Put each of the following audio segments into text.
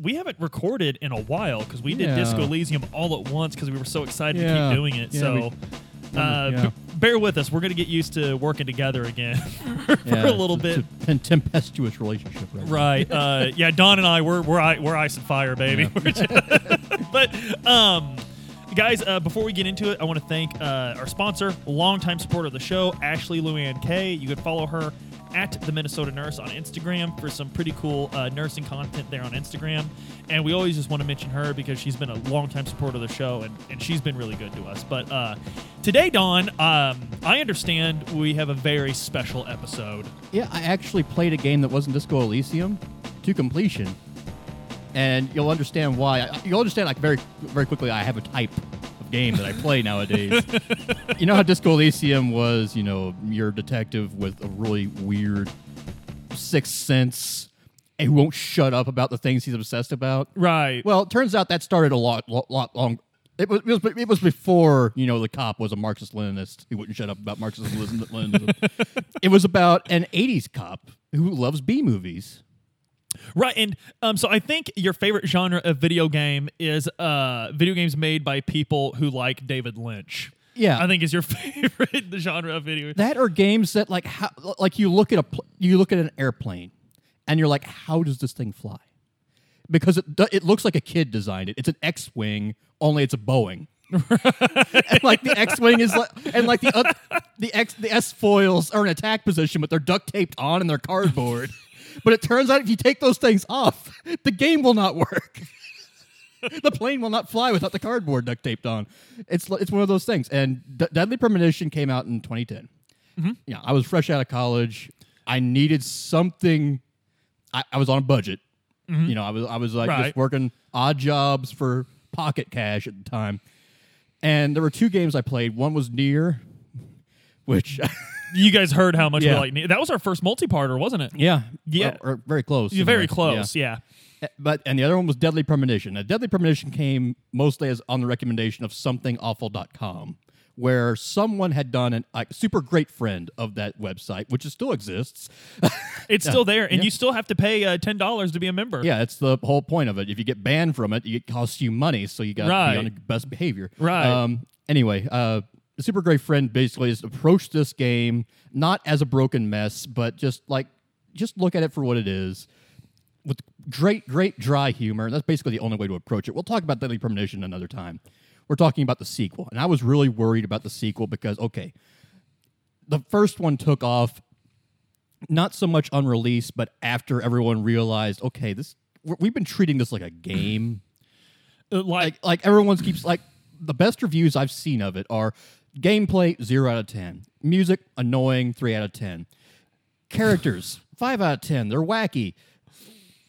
we haven't recorded in a while because we did Yeah. Disco Elysium all at once because we were so excited to keep doing it. Yeah, so. we- uh, yeah. bear with us. We're going to get used to working together again for Yeah, a little it's bit. a tempestuous relationship. Right. Right. Uh, yeah, Don and I, we're we're we're ice and fire, baby. Just- but um, guys, uh, before we get into it, I want to thank uh, our sponsor, longtime supporter of the show, Ashley Luann Kay. You can follow her at the Minnesota Nurse on Instagram for some pretty cool uh, nursing content there on Instagram. And we always just want to mention her because she's been a longtime supporter of the show and, and she's been really good to us. But uh, today, Don, um, I understand we have a very special episode. Yeah, I actually played a game that wasn't Disco Elysium to completion, and you'll understand why. You'll understand like very, very quickly. I have a type game that I play nowadays. you know how Disco Elysium was, you know, your detective with a really weird sixth sense and who won't shut up about the things he's obsessed about. Right. Well, it turns out that started a lot, lot, lot long. It was, it was it was before you know the cop was a Marxist Leninist who wouldn't shut up about Marxist Leninism. it was about an '80s cop who loves B movies. Right, and um, so I think your favorite genre of video game is uh, video games made by people who like David Lynch. Yeah. I think is your favorite the genre of video. That are games that like how like you look at a pl- you look at an airplane, and you're like, how does this thing fly? Because it do- it looks like a kid designed it. It's an X-wing, only it's a Boeing. and like the X-wing is like, and like the oth- the X the S foils are in attack position, but they're duct taped on and they're cardboard. But it turns out if you take those things off, the game will not work. the plane will not fly without the cardboard duct taped on. It's it's one of those things. And D- Deadly Premonition came out in 2010. Mm-hmm. Yeah, I was fresh out of college. I needed something. I, I was on a budget. Mm-hmm. You know, I was I was like Right. just working odd jobs for pocket cash at the time. And there were two games I played. One was NieR, which You guys heard how much Yeah. we like that was our first multi-parter, wasn't it? yeah, Yeah. or, or very close. You're very close, yeah. Yeah. But and the other one was Deadly Premonition. Now, Deadly Premonition came mostly as on the recommendation of somethingawful.com, where someone had done an like super great friend of that website, which still exists. It's still there, and Yeah. you still have to pay uh, ten dollars to be a member. yeah, it's the whole point of it. If you get banned from it, it costs you money, so you got to Right. be on your best behavior. Right. Um, anyway, uh, the super great friend basically has approached this game not as a broken mess, but just like just look at it for what it is. With great, great dry humor. That's basically the only way to approach it. We'll talk about Deadly Premonition another time. We're talking about the sequel. And I was really worried about the sequel because, okay, the first one took off not so much on release, but after everyone realized, okay, this we- we've been treating this like a game. Uh, like, Like like everyone's keeps like the best reviews I've seen of it are gameplay zero out of ten, music annoying three out of ten, characters five out of ten. They're wacky.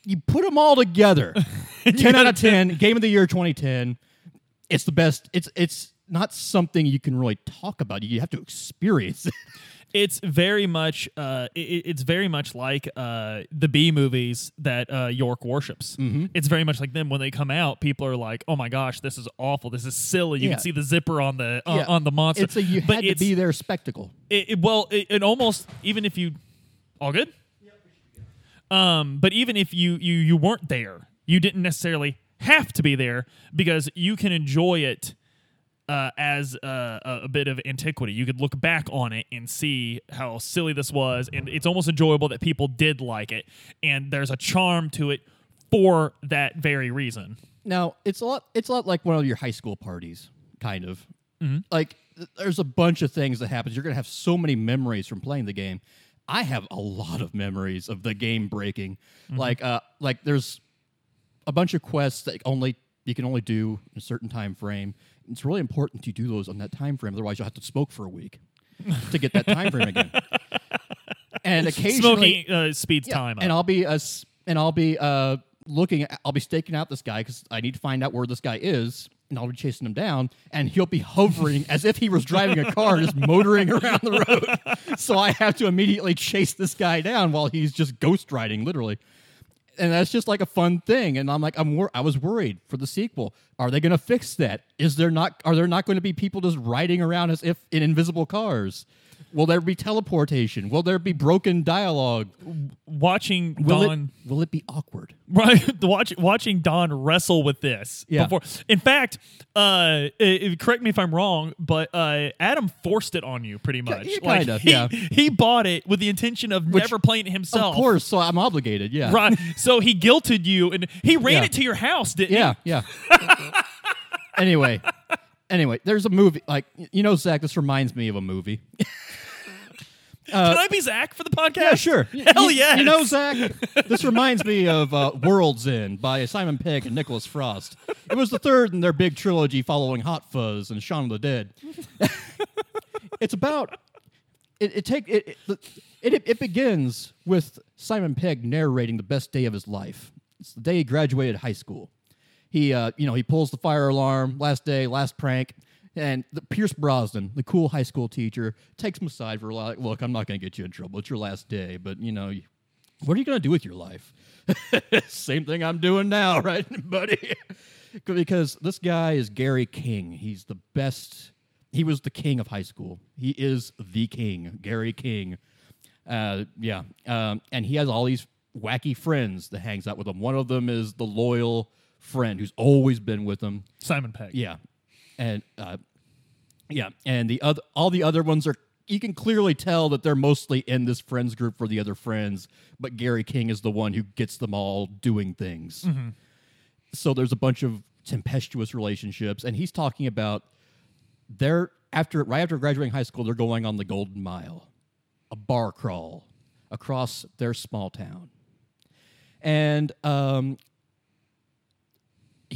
You put them all together, ten out of ten. Game of the year 2010. It's the best. It's it's not something you can really talk about. You have to experience it. it's very much uh, it, it's very much like uh, the B movies that uh, York worships. Mm-hmm. It's very much like them when they come out. People are like, "Oh my gosh, this is awful. This is silly." You Yeah. can see the zipper on the on, Yeah. on the monster. It's a you but had to be there spectacle. it, it- well, it, it almost even if you all good. Um, but even if you you you weren't there, you didn't necessarily have to be there because you can enjoy it uh, as uh, a, a bit of antiquity. You could look back on it and see how silly this was, and it's almost enjoyable that people did like it, and there's a charm to it for that very reason. Now it's a lot. It's a lot like one of your high school parties, kind of. Mm-hmm. Like there's a bunch of things that happens. You're gonna have so many memories from playing the game. I have a lot of memories of the game breaking. Mm-hmm. Like uh, like there's a bunch of quests that only you can only do in a certain time frame. It's really important to do those on that time frame. Otherwise, you'll have to smoke for a week to get that time frame again. And occasionally, Smoking uh, speeds yeah, time. and. I'll be uh, s- and I'll be uh, looking. At, I'll be staking out this guy because I need to find out where this guy is, and I'll be chasing him down, and he'll be hovering as if he was driving a car, just motoring around the road. so I have to immediately chase this guy down while he's just ghost riding, literally. And that's just like a fun thing, and I'm like, I'm wor- I was worried for the sequel. Are they going to fix that? Is there not? Are there not going to be people just riding around as if in invisible cars? Will there be teleportation? Will there be broken dialogue? Watching Will Don it will it be awkward? right watch, watching Don wrestle with this Yeah. before. In fact, uh, i- i- correct me if I'm wrong, but uh, Adam forced it on you pretty much. yeah, Like, kinda, he, yeah. he bought it with the intention of never playing it himself. Of course, so I'm obligated. Yeah. Right. So he guilted you and he ran Yeah. it to your house, didn't he? Yeah, yeah. anyway, anyway, there's a movie like you know, Zach. This reminds me of a movie. He? Can I be Zach for the podcast? Yeah, sure. Hell y- yes. You know, Zach, this reminds me of uh, World's End by Simon Pegg and Nicholas Frost. It was the third in their big trilogy following Hot Fuzz and Shaun of the Dead. it's about it. It take it. It, it. it begins with Simon Pegg narrating the best day of his life. It's the day he graduated high school. He, uh, you know, he pulls the fire alarm. Last day, last prank. And the Pierce Brosnan, the cool high school teacher, takes him aside for a like, look, I'm not going to get you in trouble. It's your last day, but you know, what are you going to do with your life? Same thing I'm doing now, right, buddy? because this guy is Gary King. He's the best. He was the king of high school. He is the king, Gary King. Uh, yeah, um, and he has all these wacky friends that hangs out with him. One of them is the loyal friend who's always been with him. Simon Pegg. Yeah, and uh, yeah, and the other, all the other ones are. You can clearly tell that they're mostly in this friends group for the other friends, but Gary King is the one who gets them all doing things. So there's a bunch of tempestuous relationships, and he's talking about they're after right after graduating high school, they're going on the Golden Mile, a bar crawl across their small town, and um,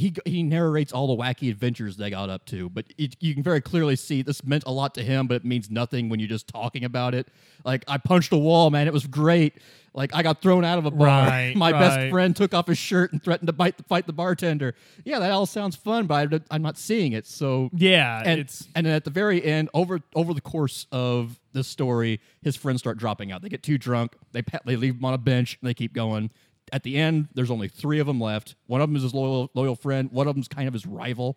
he he narrates all the wacky adventures they got up to, but it, you can very clearly see this meant a lot to him, but it means nothing when you're just talking about it. Like I punched a wall, man, it was great. Like I got thrown out of a bar. Right, My right. best friend took off his shirt and threatened to bite the, fight the bartender. Yeah, that all sounds fun, but I, I'm not seeing it. So Yeah, and it's and then at the very end, over over the course of this story, his friends start dropping out. They get too drunk. They they leave him on a bench and they keep going. At the end, there's only three of them left. One of them is his loyal loyal friend. One of them's kind of his rival,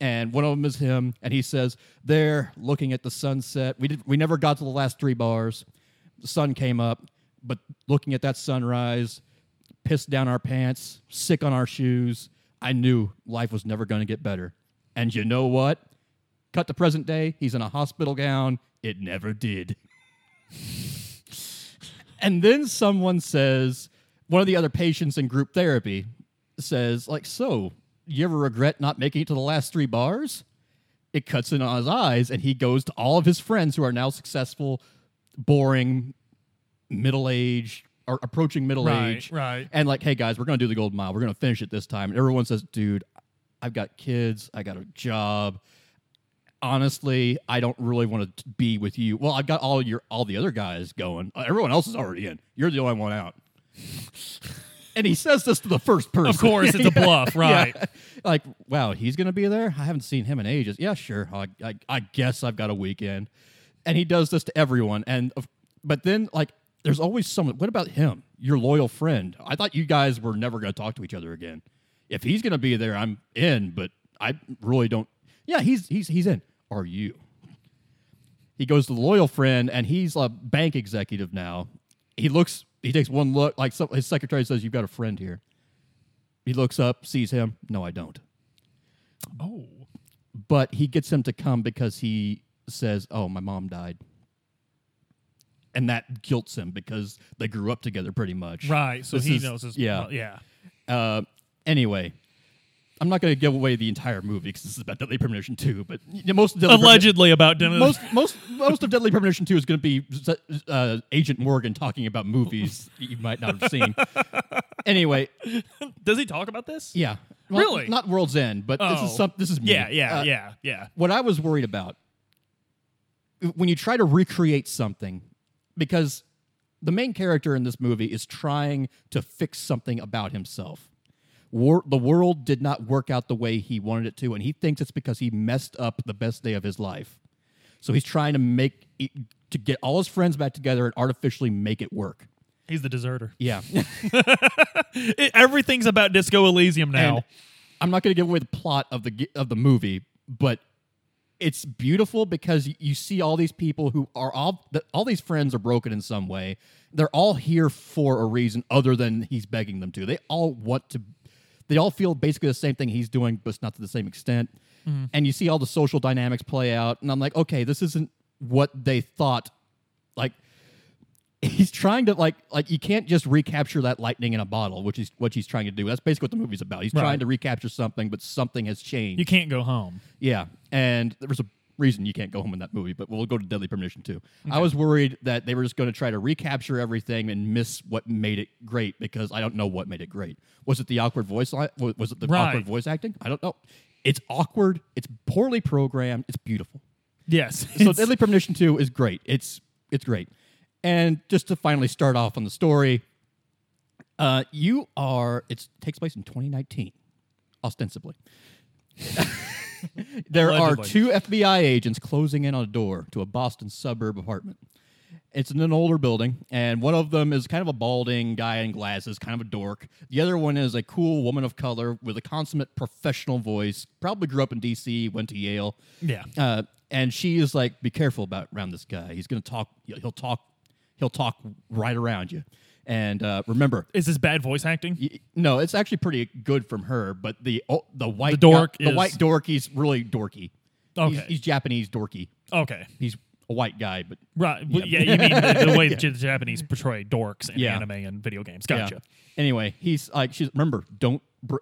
and one of them is him. And he says, "There, looking at the sunset. We did. We never got to the last three bars. The sun came up, but looking at that sunrise, pissed down our pants, sick on our shoes. I knew life was never going to get better. And you know what? Cut to present day. He's in a hospital gown. It never did. and then someone says, one of the other patients in group therapy says, like, so you ever regret not making it to the last three bars? It cuts in on his eyes, and he goes to all of his friends who are now successful, boring, middle age or approaching middle Right, age. right. And like, hey guys, we're gonna do the golden mile. We're gonna finish it this time. And everyone says, dude, I've got kids, I got a job. Honestly, I don't really want to be with you. Well, I've got all your all the other guys going. Everyone else is already in. You're the only one out. And he says this to the first person. of course it's a bluff, right? Yeah. Like, wow, he's going to be there? I haven't seen him in ages. Yeah, sure. I, I, I guess I've got a weekend. And he does this to everyone. And But then, like, there's always someone. What about him? Your loyal friend. I thought you guys were never going to talk to each other again. If he's going to be there, I'm in, but I really don't. Yeah, he's he's he's in. Are you? He goes to the loyal friend, and he's a bank executive now. He looks. He takes one look. Like some, his secretary says, "You've got a friend here." He looks up, sees him. No, I don't. Oh. But he gets him to come because he says, "Oh, my mom died," and that guilts him because they grew up together pretty much. Right. So This he is- knows his yeah. yeah. Uh, anyway, I'm not going to give away the entire movie because this is about Deadly Premonition 2, but most of Deadly Premonition- Allegedly about Dennis. most most most of Deadly Premonition Two is going to be uh, Agent Morgan talking about movies you might not have seen. anyway, Does he talk about this? yeah, Well, Really? not World's End, but this Oh. is some. This is me. Yeah, yeah, Uh, yeah, yeah. What I was worried about when you try to recreate something, because the main character in this movie is trying to fix something about himself. War, the world did not work out the way he wanted it to, and he thinks it's because he messed up the best day of his life. So he's trying to make it, to get all his friends back together and artificially make it work. He's the deserter. Yeah. It- everything's about Disco Elysium now. And I'm not going to give away the plot of the of the movie, but it's beautiful because you see all these people who are all all these friends are broken in some way. They're all here for a reason other than he's begging them to. They all want to. They all feel basically the same thing he's doing, but not to the same extent. Mm-hmm. And you see all the social dynamics play out, and I'm like, okay, this isn't what they thought. Like he's trying to like like you can't just recapture that lightning in a bottle, which is what he's trying to do. That's basically what the movie's about. He's Right. trying to recapture something, but something has changed. You can't go home. Yeah, and there was a reason you can't go home in that movie, but we'll go to Deadly Premonition too. I was worried that they were just going to try to recapture everything and miss what made it great because I don't know what made it great. Was it the awkward voice? li- Was it the Right. awkward voice acting? I don't know. It's awkward. It's poorly programmed. It's beautiful. Yes. So Deadly Premonition 2 is great. It's it's great. And just to finally start off on the story, uh, you are it takes place in 2019, ostensibly. there Allegedly. are two FBI agents closing in on a door to a Boston suburb apartment. It's in an older building, and one of them is kind of a balding guy in glasses, kind of a dork. The other one is a cool woman of color with a consummate professional voice. Probably grew up in D.C., went to Yale. yeah. Uh, and she is like, "Be careful about around this guy. He's gonna talk. He'll talk. He'll talk right around you." And uh, remember, Is this bad voice acting? y- no, it's actually pretty good from her. But the oh, the white The dork guy- the is- white dork, he's really dorky. He's, Okay. he's Japanese dorky. Okay. He's a white guy, but Right. Yeah, yeah you mean the, the way the Japanese portray dorks in Yeah. anime and video games. yeah. Gotcha. Anyway, he's like, she's remember, don't br-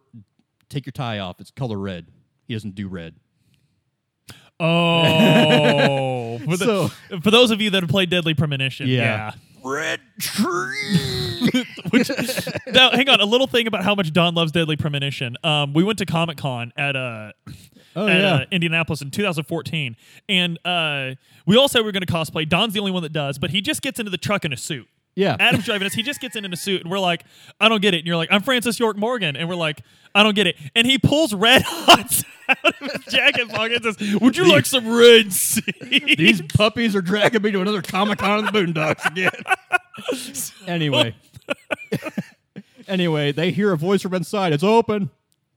take your tie off. It's color red. He doesn't do red. Oh, for, the, So- for those of you that have played Deadly Premonition, Yeah. yeah. Red tree. Which, now, hang on. A little thing about how much Don loves Deadly Premonition. Um, we went to Comic Con at uh, Oh, at yeah. uh, Indianapolis in 2014, and uh, we all said we were going to cosplay. Don's the only one that does, but he just gets into the truck in a suit. Yeah. Adam's driving us. He just gets in in a suit, and we're like, I don't get it. And you're like, I'm Francis York Morgan, and we're like, I don't get it. And he pulls red hots out of his jacket pocket and says, Would you like some red seeds? These puppies are dragging me to another Comic Con in the Boondocks again. anyway, anyway, they hear a voice from inside. It's open.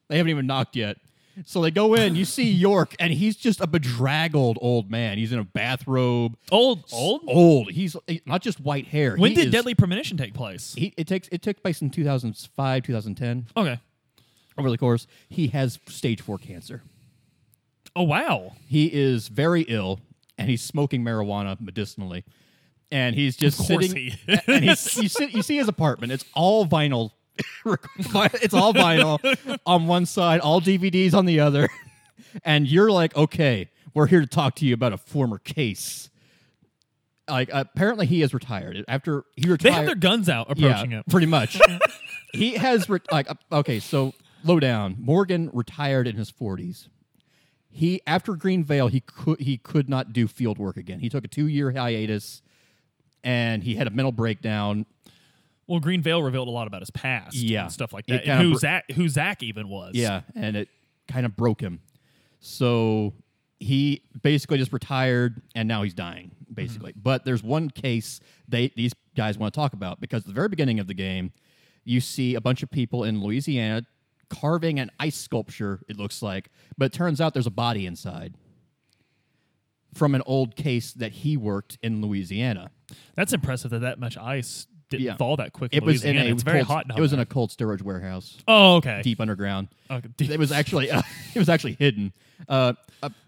They haven't even knocked yet. So they go in. You see York, and he's just a bedraggled old man. He's in a bathrobe. old, old. Old. He's eh, not just white hair. When He did is- Deadly Premonition take place? He, it takes it took place in 2005, 2010. Okay. Over the course, he has stage four cancer. Oh wow. He is very ill, and he's smoking marijuana medicinally. And he's just Of course sitting. he and he's, you, sit, you see his apartment. It's all vinyl. it's all vinyl on one side, all DVDs on the other. And you're like, okay, we're here to talk to you about a former case. Like apparently he is retired after he retired. They have their guns out approaching him. pretty much. he has re- like uh, okay, so low down. Morgan retired in his 40s. He after Greenvale, he could he could not do field work again. He took a two year hiatus, and he had a mental breakdown. Well, Greenvale revealed a lot about his past, Yeah. and stuff like that, and who br- Zach, who Zach even was. Yeah, and it kind of broke him. So he basically just retired, and now he's dying, basically. Mm-hmm. But there's one case they these guys want to talk about because at the very beginning of the game, you see a bunch of people in Louisiana carving an ice sculpture. It looks like, but it turns out there's a body inside from an old case that he worked in Louisiana. that's impressive that that much ice didn't Yeah. fall that quick. It was in Louisiana. a it's very cold, hot. Down It was there. in a cold storage warehouse oh okay. deep underground. Okay, deep. It was actually it was actually hidden. Uh,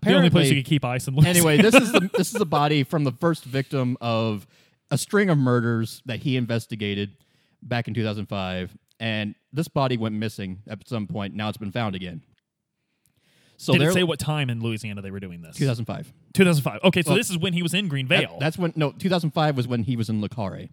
the only place you could keep ice in. Louisiana. anyway, this is the this is a body from the first victim of a string of murders that he investigated back in 2005, and this body went missing at some point. Now it's been found again. So Did it say what time in Louisiana they were doing this? 2005. 2005. Okay, so Well, this is when he was in Green That- that's when no 2005 was when he was in Le Carre.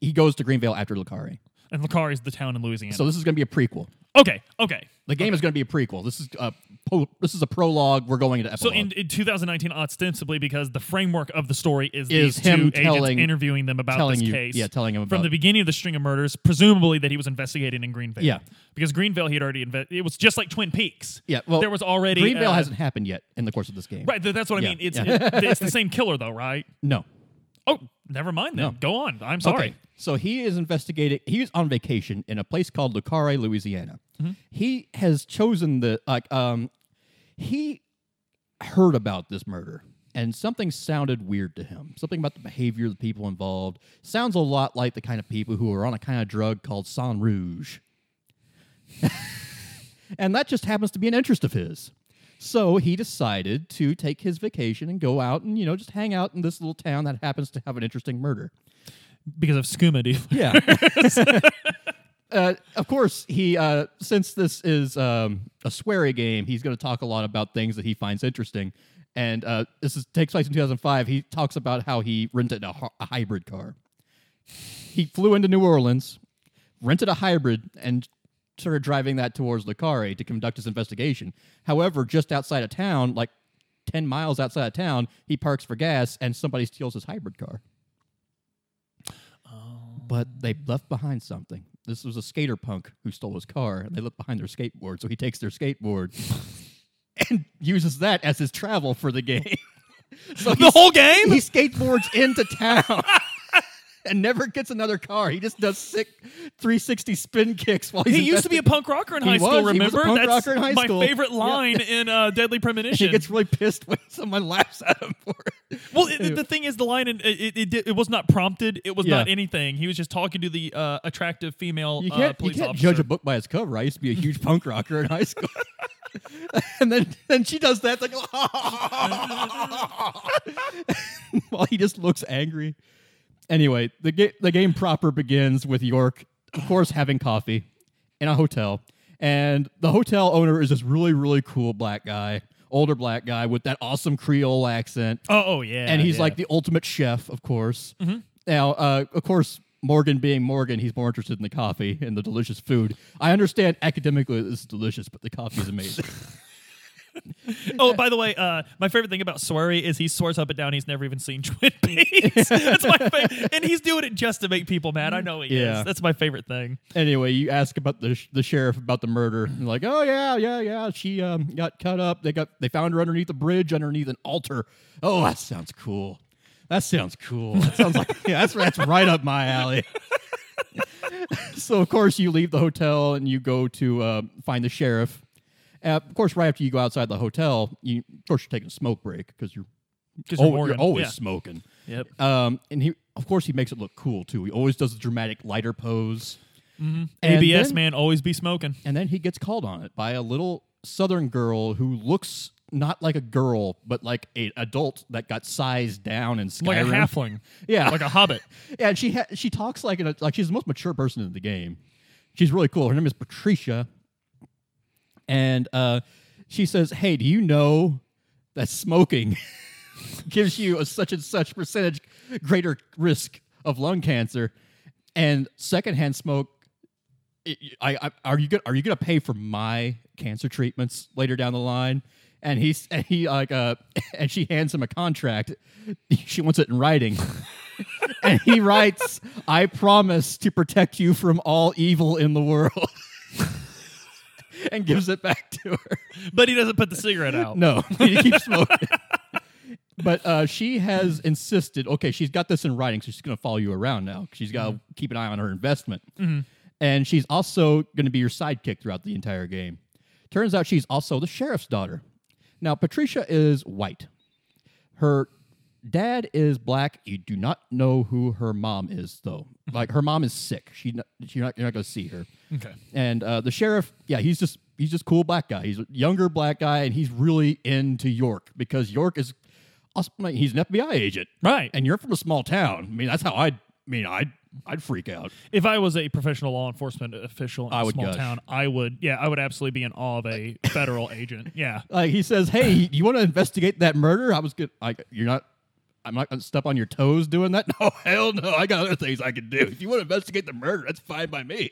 He goes to Greenvale after Le Carre. And Le Carre is the town in Louisiana. So this is going to be a prequel. okay, okay. The game is going to be a prequel. This is a po- this is a prologue. We're going into So in, in 2019, ostensibly because the framework of the story is, Is these him two telling- agents interviewing them about this you- case. yeah, telling him from the beginning of the string of murders, presumably that he was investigating in Greenvale. Yeah. because Greenvale he had already inve- It was just like Twin Peaks. yeah, well, there was already Greenvale uh, hasn't happened yet in the course of this game. Right, th- that's what I Yeah, mean. It's yeah. it- it's the same killer though, right? No. Oh, never mind then. No. Go on. I'm sorry. Okay. So he is investigating. He's on vacation in a place called Le Carre, Louisiana. Mm-hmm. He has chosen the like. Um, he heard about this murder, and something sounded weird to him. Something about the behavior of the people involved sounds a lot like the kind of people who are on a kind of drug called Sang Rouge. and that just happens to be an interest of his. So he decided to take his vacation and go out and, you know, just hang out in this little town that happens to have an interesting murder. because of skooma deal. Yeah. uh, of course, he uh, since this is um, a Swery game, he's going to talk a lot about things that he finds interesting. And uh, this is, takes place in 2005. He talks about how he rented a, a hybrid car. He flew into New Orleans, rented a hybrid, and started driving that towards Le Carre to conduct his investigation. However, just outside of town, like 10 miles outside of town, he parks for gas and somebody steals his hybrid car oh. but they left behind something. This was a skater punk who stole his car, and they left behind their skateboard. So he takes their skateboard and uses that as his travel for the game. so The whole game? he skateboards into town. And never gets another car. He just does sick 360 spin kicks while he's He used to be a punk rocker in high school. Was Remember? punk That's rocker in high my school. favorite Yeah. line in uh, Deadly Premonition. He gets really pissed when someone laughs at him for it. Well, it, the thing is, the line in, it, it, it, it was not prompted. It was Yeah. not anything. He was just talking to the uh, attractive female You uh, can't, you police can't officer. judge a book by its cover. I used to be a huge punk rocker in high school. and then then she does that like while he just looks angry. Anyway, the ga- the game proper begins with York, of course, having coffee in a hotel, and the hotel owner is this really really cool black guy, older black guy with that awesome Creole accent Oh, oh yeah. and he's yeah. like the ultimate chef, of course. Now, uh, of course, Morgan being Morgan, he's more interested in the coffee and the delicious food. I understand academically this is delicious, but the coffee is amazing. Oh, by the way, uh, my favorite thing about Swery is he swears up and down he's never even seen Twin Peaks. That's my favorite, and he's doing it just to make people mad. I know he Yeah. is. That's my favorite thing. anyway, you ask about the sh- the sheriff about the murder, and like, oh yeah, yeah, yeah, she um, got cut up. They got they found her underneath a bridge, underneath an altar. Oh, that sounds cool. That sounds cool. That sounds like yeah, that's that's right up my alley. so of course you leave the hotel and you go to uh, find the sheriff. Uh, of course, right after you go outside the hotel, you of course you're taking a smoke break because you're, oh, you're you're always Yeah. smoking. Yep. Um, and he, of course, he makes it look cool too. He always does the dramatic lighter pose. And ABS then- man always be smoking. and then he gets called on it by a little southern girl who looks not like a girl, but like an adult that got sized down in Skyrim. Like a halfling. Yeah. Like a hobbit. Yeah, and she ha- she talks like an, like she's the most mature person in the game. She's really cool. Her name is Patricia, and uh, she says, "Hey, do you know that smoking gives you a such and such percentage greater risk of lung cancer, and secondhand smoke? I, I, are you good? Are you going to pay for my cancer treatments later down the line?" And he's and he like uh and she hands him a contract. She wants it in writing and he writes, I promise to protect you from all evil in the world. and gives it back to her. But he doesn't put the cigarette out. No, he keeps smoking. But uh, she has insisted, okay, she's got this in writing, so she's going to follow you around now. She's got to keep an eye on her investment. And she's also going to be your sidekick throughout the entire game. Turns out she's also the sheriff's daughter. Now, Patricia is white. Her dad is black. You do not know who her mom is, though. Like her mom is sick. She, not, you're not, you're not going to see her. Okay. And uh, the sheriff, yeah, he's just he's just cool black guy. He's a younger black guy, and he's really into York because York is, he's an FBI agent, Right. and you're from a small town. I mean, that's how I'd I mean I'd I'd freak out. If I was a professional law enforcement official in I a would small gush. town, I would, yeah, I would absolutely be in awe of a federal agent. Yeah. Like he says, "Hey, you want to investigate that murder?" I was good. Like you're not. I'm not going to step on your toes doing that. No, hell no. I got other things I can do. If you want to investigate the murder, that's fine by me.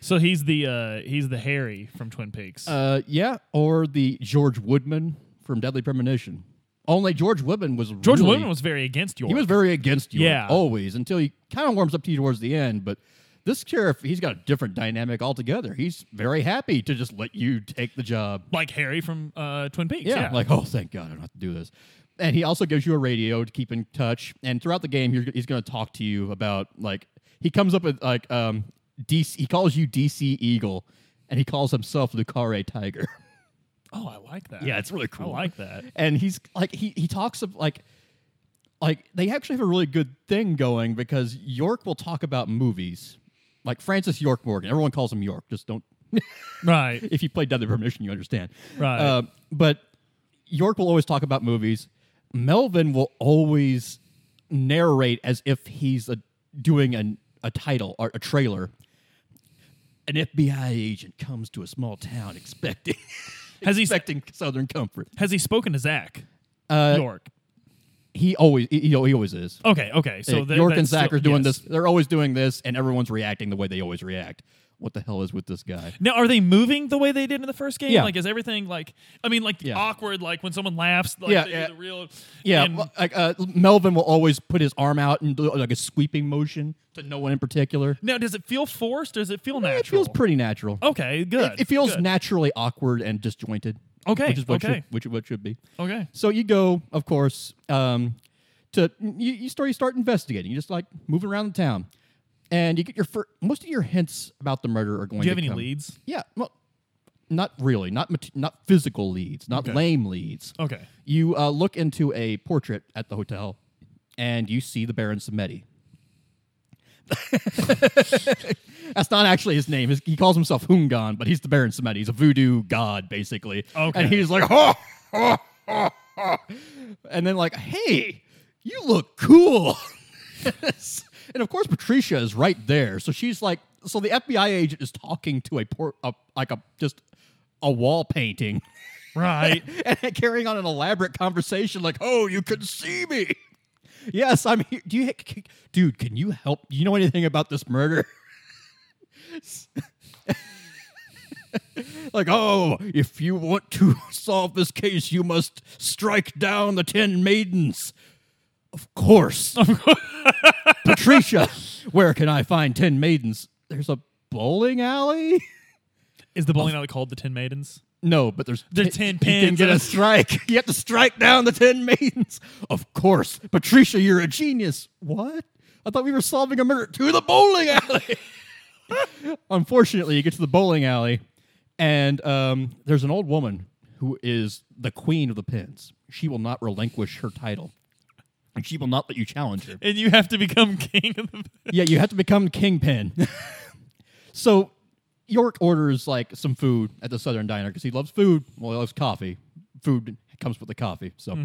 So he's the uh he's the Harry from Twin Peaks. Uh, yeah, or the George Woodman from Deadly Premonition. Only George Woodman was George really, Woodman was very against York. He was very against you, Yeah. always until he kind of warms up to you towards the end. But this sheriff, he's got a different dynamic altogether. He's very happy to just let you take the job. like Harry from uh, Twin Peaks. Yeah, Yeah. like oh, thank God, I don't have to do this. And he also gives you a radio to keep in touch. And throughout the game, he's, he's going to talk to you about like he comes up with like um DC. He calls you DC Eagle, and he calls himself Le Carre Tiger. Oh, I like that. Yeah, it's really cool. I like that. and he's like he he talks of like like they actually have a really good thing going because York will talk about movies like Francis York Morgan. Everyone calls him York. Just don't. Right. if you played Deadly Premonition, you understand. Right. Uh, but York will always talk about movies. Melvin will always narrate as if he's a, doing an, a title or a trailer. An FBI agent comes to a small town expecting Has he- expecting Southern comfort. Has he spoken to Zach Uh, York? he always he, he always is. Okay. Okay. So Uh, that- York and that's Zach still- are doing yes. this. They're always doing this, and everyone's reacting the way they always react. What the hell is with this guy? Now, are they moving the way they did in the first game? Yeah. Like, is everything like? I mean, like Yeah. awkward, like when someone laughs. Like, Yeah, yeah. real. Yeah, well, like uh, Melvin will always put his arm out and do like a sweeping motion to no one in particular. now, does it feel forced or does it feel natural? It feels pretty natural. Okay. Good. It, it feels good. naturally awkward and disjointed. Okay, which is what okay. should, which is what should be. Okay. So you go, of course, um, to you, you start you start investigating. You just like moving around the town, and you get your fir- most of your hints about the murder are going. To. Do you have any come- leads? Yeah, well, not really, not mat- not physical leads, not Okay. lame leads. Okay. You uh, look into a portrait at the hotel, and you see the Baron Samedi. That's not actually his name. His- he calls himself Hungan, but he's the Baron Samedi. He's a voodoo god, basically. Okay. And he's like, oh, and then like, hey, you look cool. and of course, Patricia is right there. So she's like, so the FBI agent is talking to a port, a, like a just a wall painting Right. and carrying on an elaborate conversation like, "Oh, you can see me." Yes, I'm here. Do you, dude? Can you help? Do you know anything about this murder? like, oh, if you want to solve this case, you must strike down the ten maidens. Of course, Patricia. Where can I find ten maidens? There's a bowling alley. Is the bowling alley called the Ten Maidens? No, but there's ten- 10 You can pins get a strike. You have to strike down the ten maidens. Of course, Patricia, you're a genius. What? I thought we were solving a murder to the bowling alley. Unfortunately, you get to the bowling alley, and um, there's an old woman who is the queen of the pins. She will not relinquish her title, and she will not let you challenge her. And you have to become king of the. Yeah, you have to become kingpin. so York orders like some food at the Southern Diner because he loves food. Well, he loves coffee. Food comes with the coffee. So,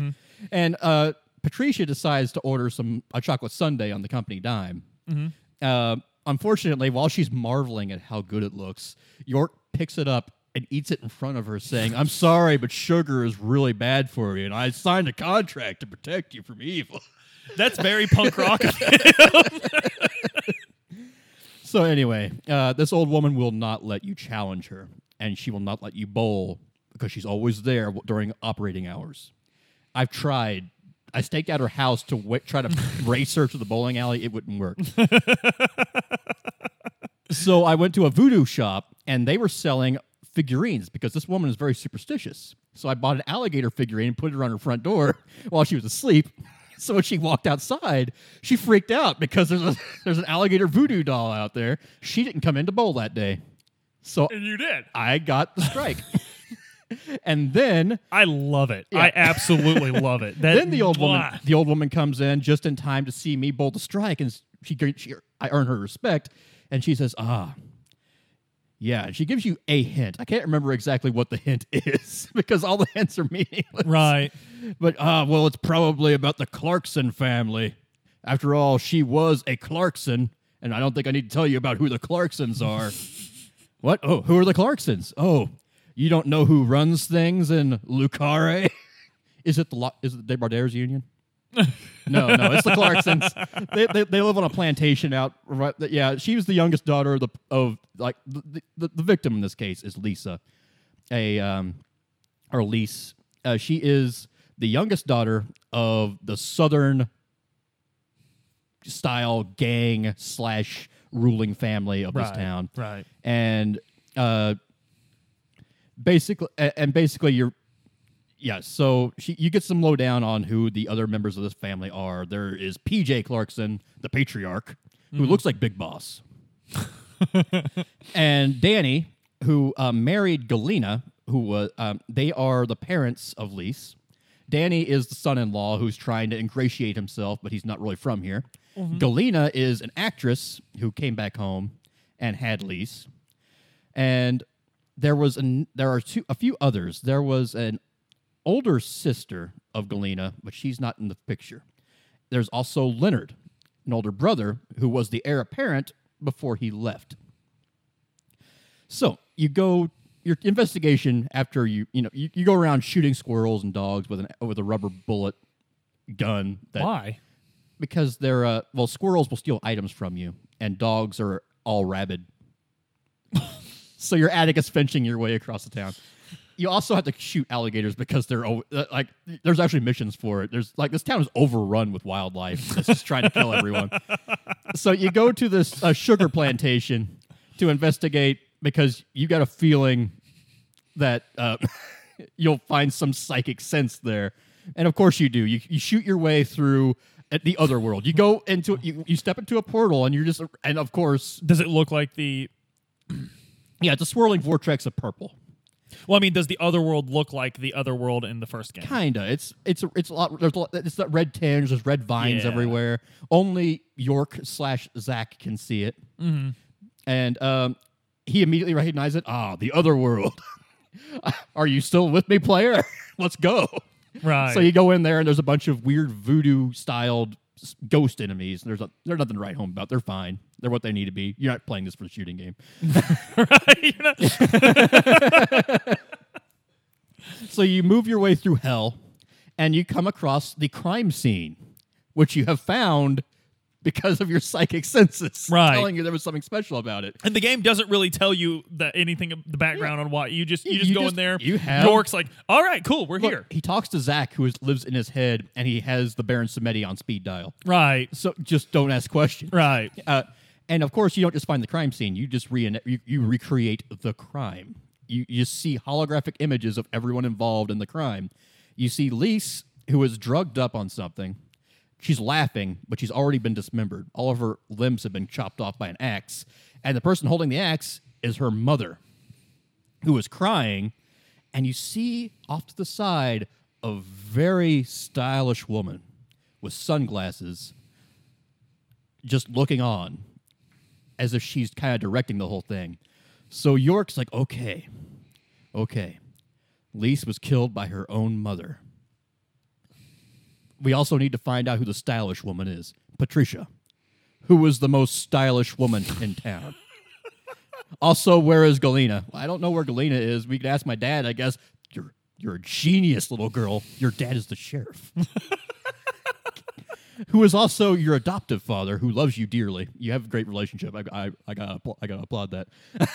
and uh, Patricia decides to order some a chocolate sundae on the company dime. Uh, unfortunately, while she's marveling at how good it looks, York picks it up and eats it in front of her, saying, "I'm sorry, but sugar is really bad for you, and I signed a contract to protect you from evil." That's very punk rock. So anyway, uh, this old woman will not let you challenge her, and she will not let you bowl because she's always there w- during operating hours. I've tried. I staked out her house to w- try to race her to the bowling alley. It wouldn't work. so I went to a voodoo shop, and they were selling figurines because this woman is very superstitious. So I bought an alligator figurine and put it on her front door while she was asleep. So when she walked outside, she freaked out because there's a there's an alligator voodoo doll out there. She didn't come into bowl that day. So and you did. I got the strike. and then I love it. I absolutely love it. That, then the old woman the old woman comes in just in time to see me bowl the strike and she, she I earn her respect and she says, "Ah, yeah." She gives you a hint. I can't remember exactly what the hint is because all the hints are meaningless. Right. But ah, well, it's probably about the Clarkson family. After all, she was a Clarkson, and I don't think I need to tell you about who the Clarksons are. what? Oh, who are the Clarksons? Oh, you don't know who runs things in Le Carre? Is it the Lo- is it the Desbardaires Union? No, no, it's the Clarksons. They, they, they live on a plantation out right. Yeah, she was the youngest daughter of the of like the, the, the victim in this case is Lisa, a um, or Lise. Uh, she is the youngest daughter of the Southern style gang slash ruling family of this town, Right. and uh, basically, and basically, you're yeah. So she, you get some lowdown on who the other members of this family are. There is PJ Clarkson, the patriarch, who looks like Big Boss, and Danny, who uh, married Galena, who was um, they are the parents of Lise. Danny is the son-in-law who's trying to ingratiate himself, but he's not really from here. Galena is an actress who came back home and had Lise, and there was an there are two a few others. There was an older sister of Galena, but she's not in the picture. There's also Leonard, an older brother who was the heir apparent before he left. So you go your investigation after you you know you, you go around shooting squirrels and dogs with an with a rubber bullet gun that Why? because they're uh well squirrels will steal items from you and dogs are all rabid so you're atticus finching your way across the town you also have to shoot alligators because they're uh, like there's actually missions for it there's like this town is overrun with wildlife that's just trying to kill everyone so you go to this uh, sugar plantation to investigate because you got a feeling that uh, you'll find some psychic sense there. And of course you do. You, you shoot your way through at the other world. You go into you, you step into a portal and you're just and of course Does it look like the? yeah, it's a swirling vortex of purple. Well, I mean, does the other world look like the other world in the first game? Kinda. It's it's it's a lot. There's a lot, it's that red tinge. There's red vines Yeah. everywhere. Only York slash Zach can see it, mm-hmm. and um, he immediately recognizes it. Ah, the other world. Are you still with me, player? Let's go. Right. So you go in there, and there's a bunch of weird voodoo styled ghost enemies. There's a, there's nothing to write home about. They're fine. They're what they need to be. You're not playing this for the shooting game. right. So you move your way through hell, and you come across the crime scene, which you have found because of your psychic senses, Right. telling you there was something special about it. and the game doesn't really tell you that anything of the background on why you just you just you go just- in there. you have- York's like, all right, cool, we're Look, here. he talks to Zach, who is, lives in his head, and he has the Baron Samedi on speed dial. Right. So just don't ask questions. Right. Uh, and of course, you don't just find the crime scene; you just re- you, you recreate the crime. You you see holographic images of everyone involved in the crime. You see Lise, who is drugged up on something. She's laughing, but she's already been dismembered. All of her limbs have been chopped off by an axe, and the person holding the axe is her mother, who is crying. And you see off to the side a very stylish woman with sunglasses just looking on as if she's kind of directing the whole thing. So York's like, okay, okay. Lise was killed by her own mother. We also need to find out who the stylish woman is Patricia, who was the most stylish woman in town. also, where is Galena? I don't know where Galena is. We could ask my dad, I guess. You're, you're a genius, little girl. Your dad is the sheriff who is also your adoptive father, who loves you dearly. You have a great relationship. I, I, I gotta, I gotta applaud that.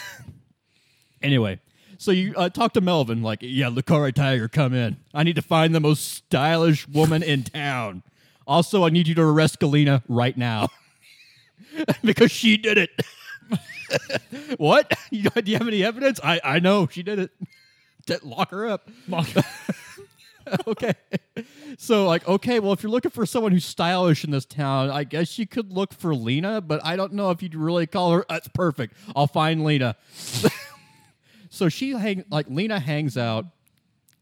anyway, so you uh, talk to Melvin, like, yeah, Le Carre Tiger, come in. I need to find the most stylish woman in town. Also, I need you to arrest Galena right now because she did it. what? You, do you have any evidence? I, I know she did it. Lock her up. okay. So like, okay, well, if you're looking for someone who's stylish in this town, I guess you could look for Lena, but I don't know if you'd really call her. That's perfect. I'll find Lena. So she hang like Lena hangs out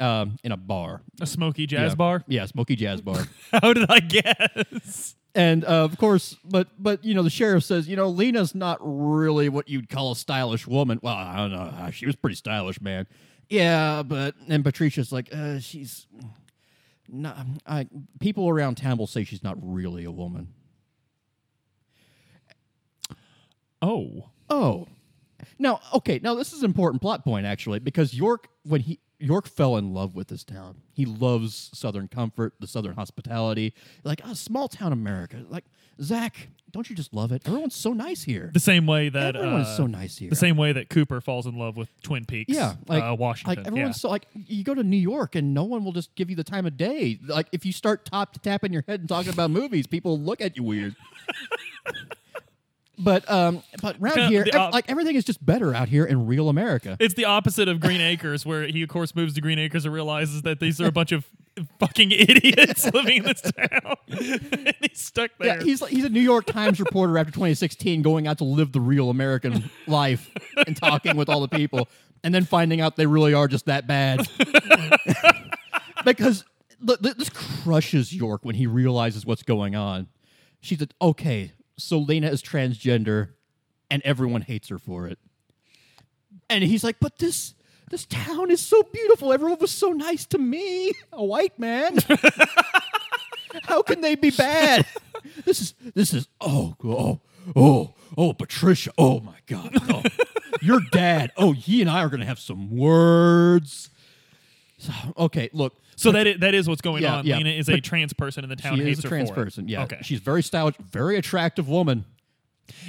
um, in a bar. A smoky jazz Yeah. bar. Yeah, smoky jazz bar. How did I guess? and uh, of course, but but you know, the sheriff says, you know, Lena's not really what you'd call a stylish woman. Well, I don't know. Uh, She was pretty stylish, man. Yeah, but and Patricia's like, uh, she's not. I, people around town will say she's not really a woman. Oh. Oh, now okay. Now this is an important plot point actually because York, when he York fell in love with this town, he loves Southern comfort, the Southern hospitality, like a small town America. Like Zach, don't you just love it? Everyone's so nice here. The same way that Everyone's uh, so nice here. the same way that Cooper falls in love with Twin Peaks. Yeah, like uh, Washington. Like everyone's so like you go to New York and no one will just give you the time of day. Like if you start top tapping your head and talking about movies, people look at you weird. but um, but around Kinda here, the ev- op- like everything is just better out here in real America. It's the opposite of Green Acres, where he, of course, moves to Green Acres and realizes that these are a bunch of fucking idiots living in this town. and he's stuck there. Yeah, he's like, he's a New York Times reporter after 2016, going out to live the real American life and talking with all the people. and then finding out they really are just that bad. because th- th- this crushes York when he realizes what's going on. She's like, okay, so Lena is transgender, and everyone hates her for it. And he's like, but this this town is so beautiful. Everyone was so nice to me, a white man. How can they be bad? This is this is oh oh oh oh Patricia. Oh my God. Oh, your dad. Oh, he and I are gonna have some words. So, okay, look. So that is, that is what's going Yeah, on. yeah. Lena is a But trans person in the town. She hates is a her trans for it. person. Yeah. Okay. She's very stylish, very attractive woman.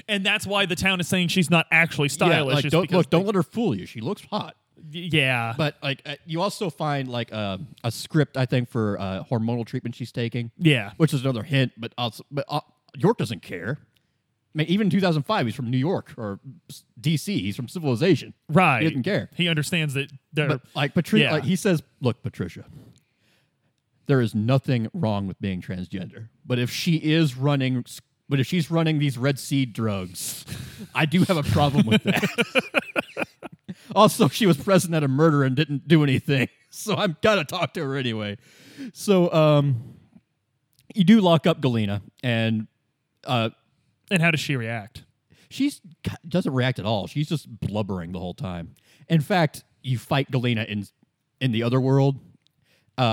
and that's why the town is saying she's not actually Yeah, stylish. like is don't because look, don't let her fool you. She looks hot. yeah. But like uh, you also find like uh, a script I think for uh, hormonal treatment she's taking. yeah. which is another hint. But also, but uh, York doesn't care. I mean, even in 2005, he's from New York or DC. He's from Civilization. Right. He didn't care. He understands that they're But like Patricia, Yeah. like, he says, "Look, Patricia, there is nothing wrong with being transgender. But if she is running, but if she's running these red seed drugs, I do have a problem with that." also, she was present at a murder and didn't do anything, so I'm gotta talk to her anyway. So, um, you do lock up Galena, and uh, and how does she react? she's doesn't react at all. She's just blubbering the whole time. In fact, you fight Galena in in the other world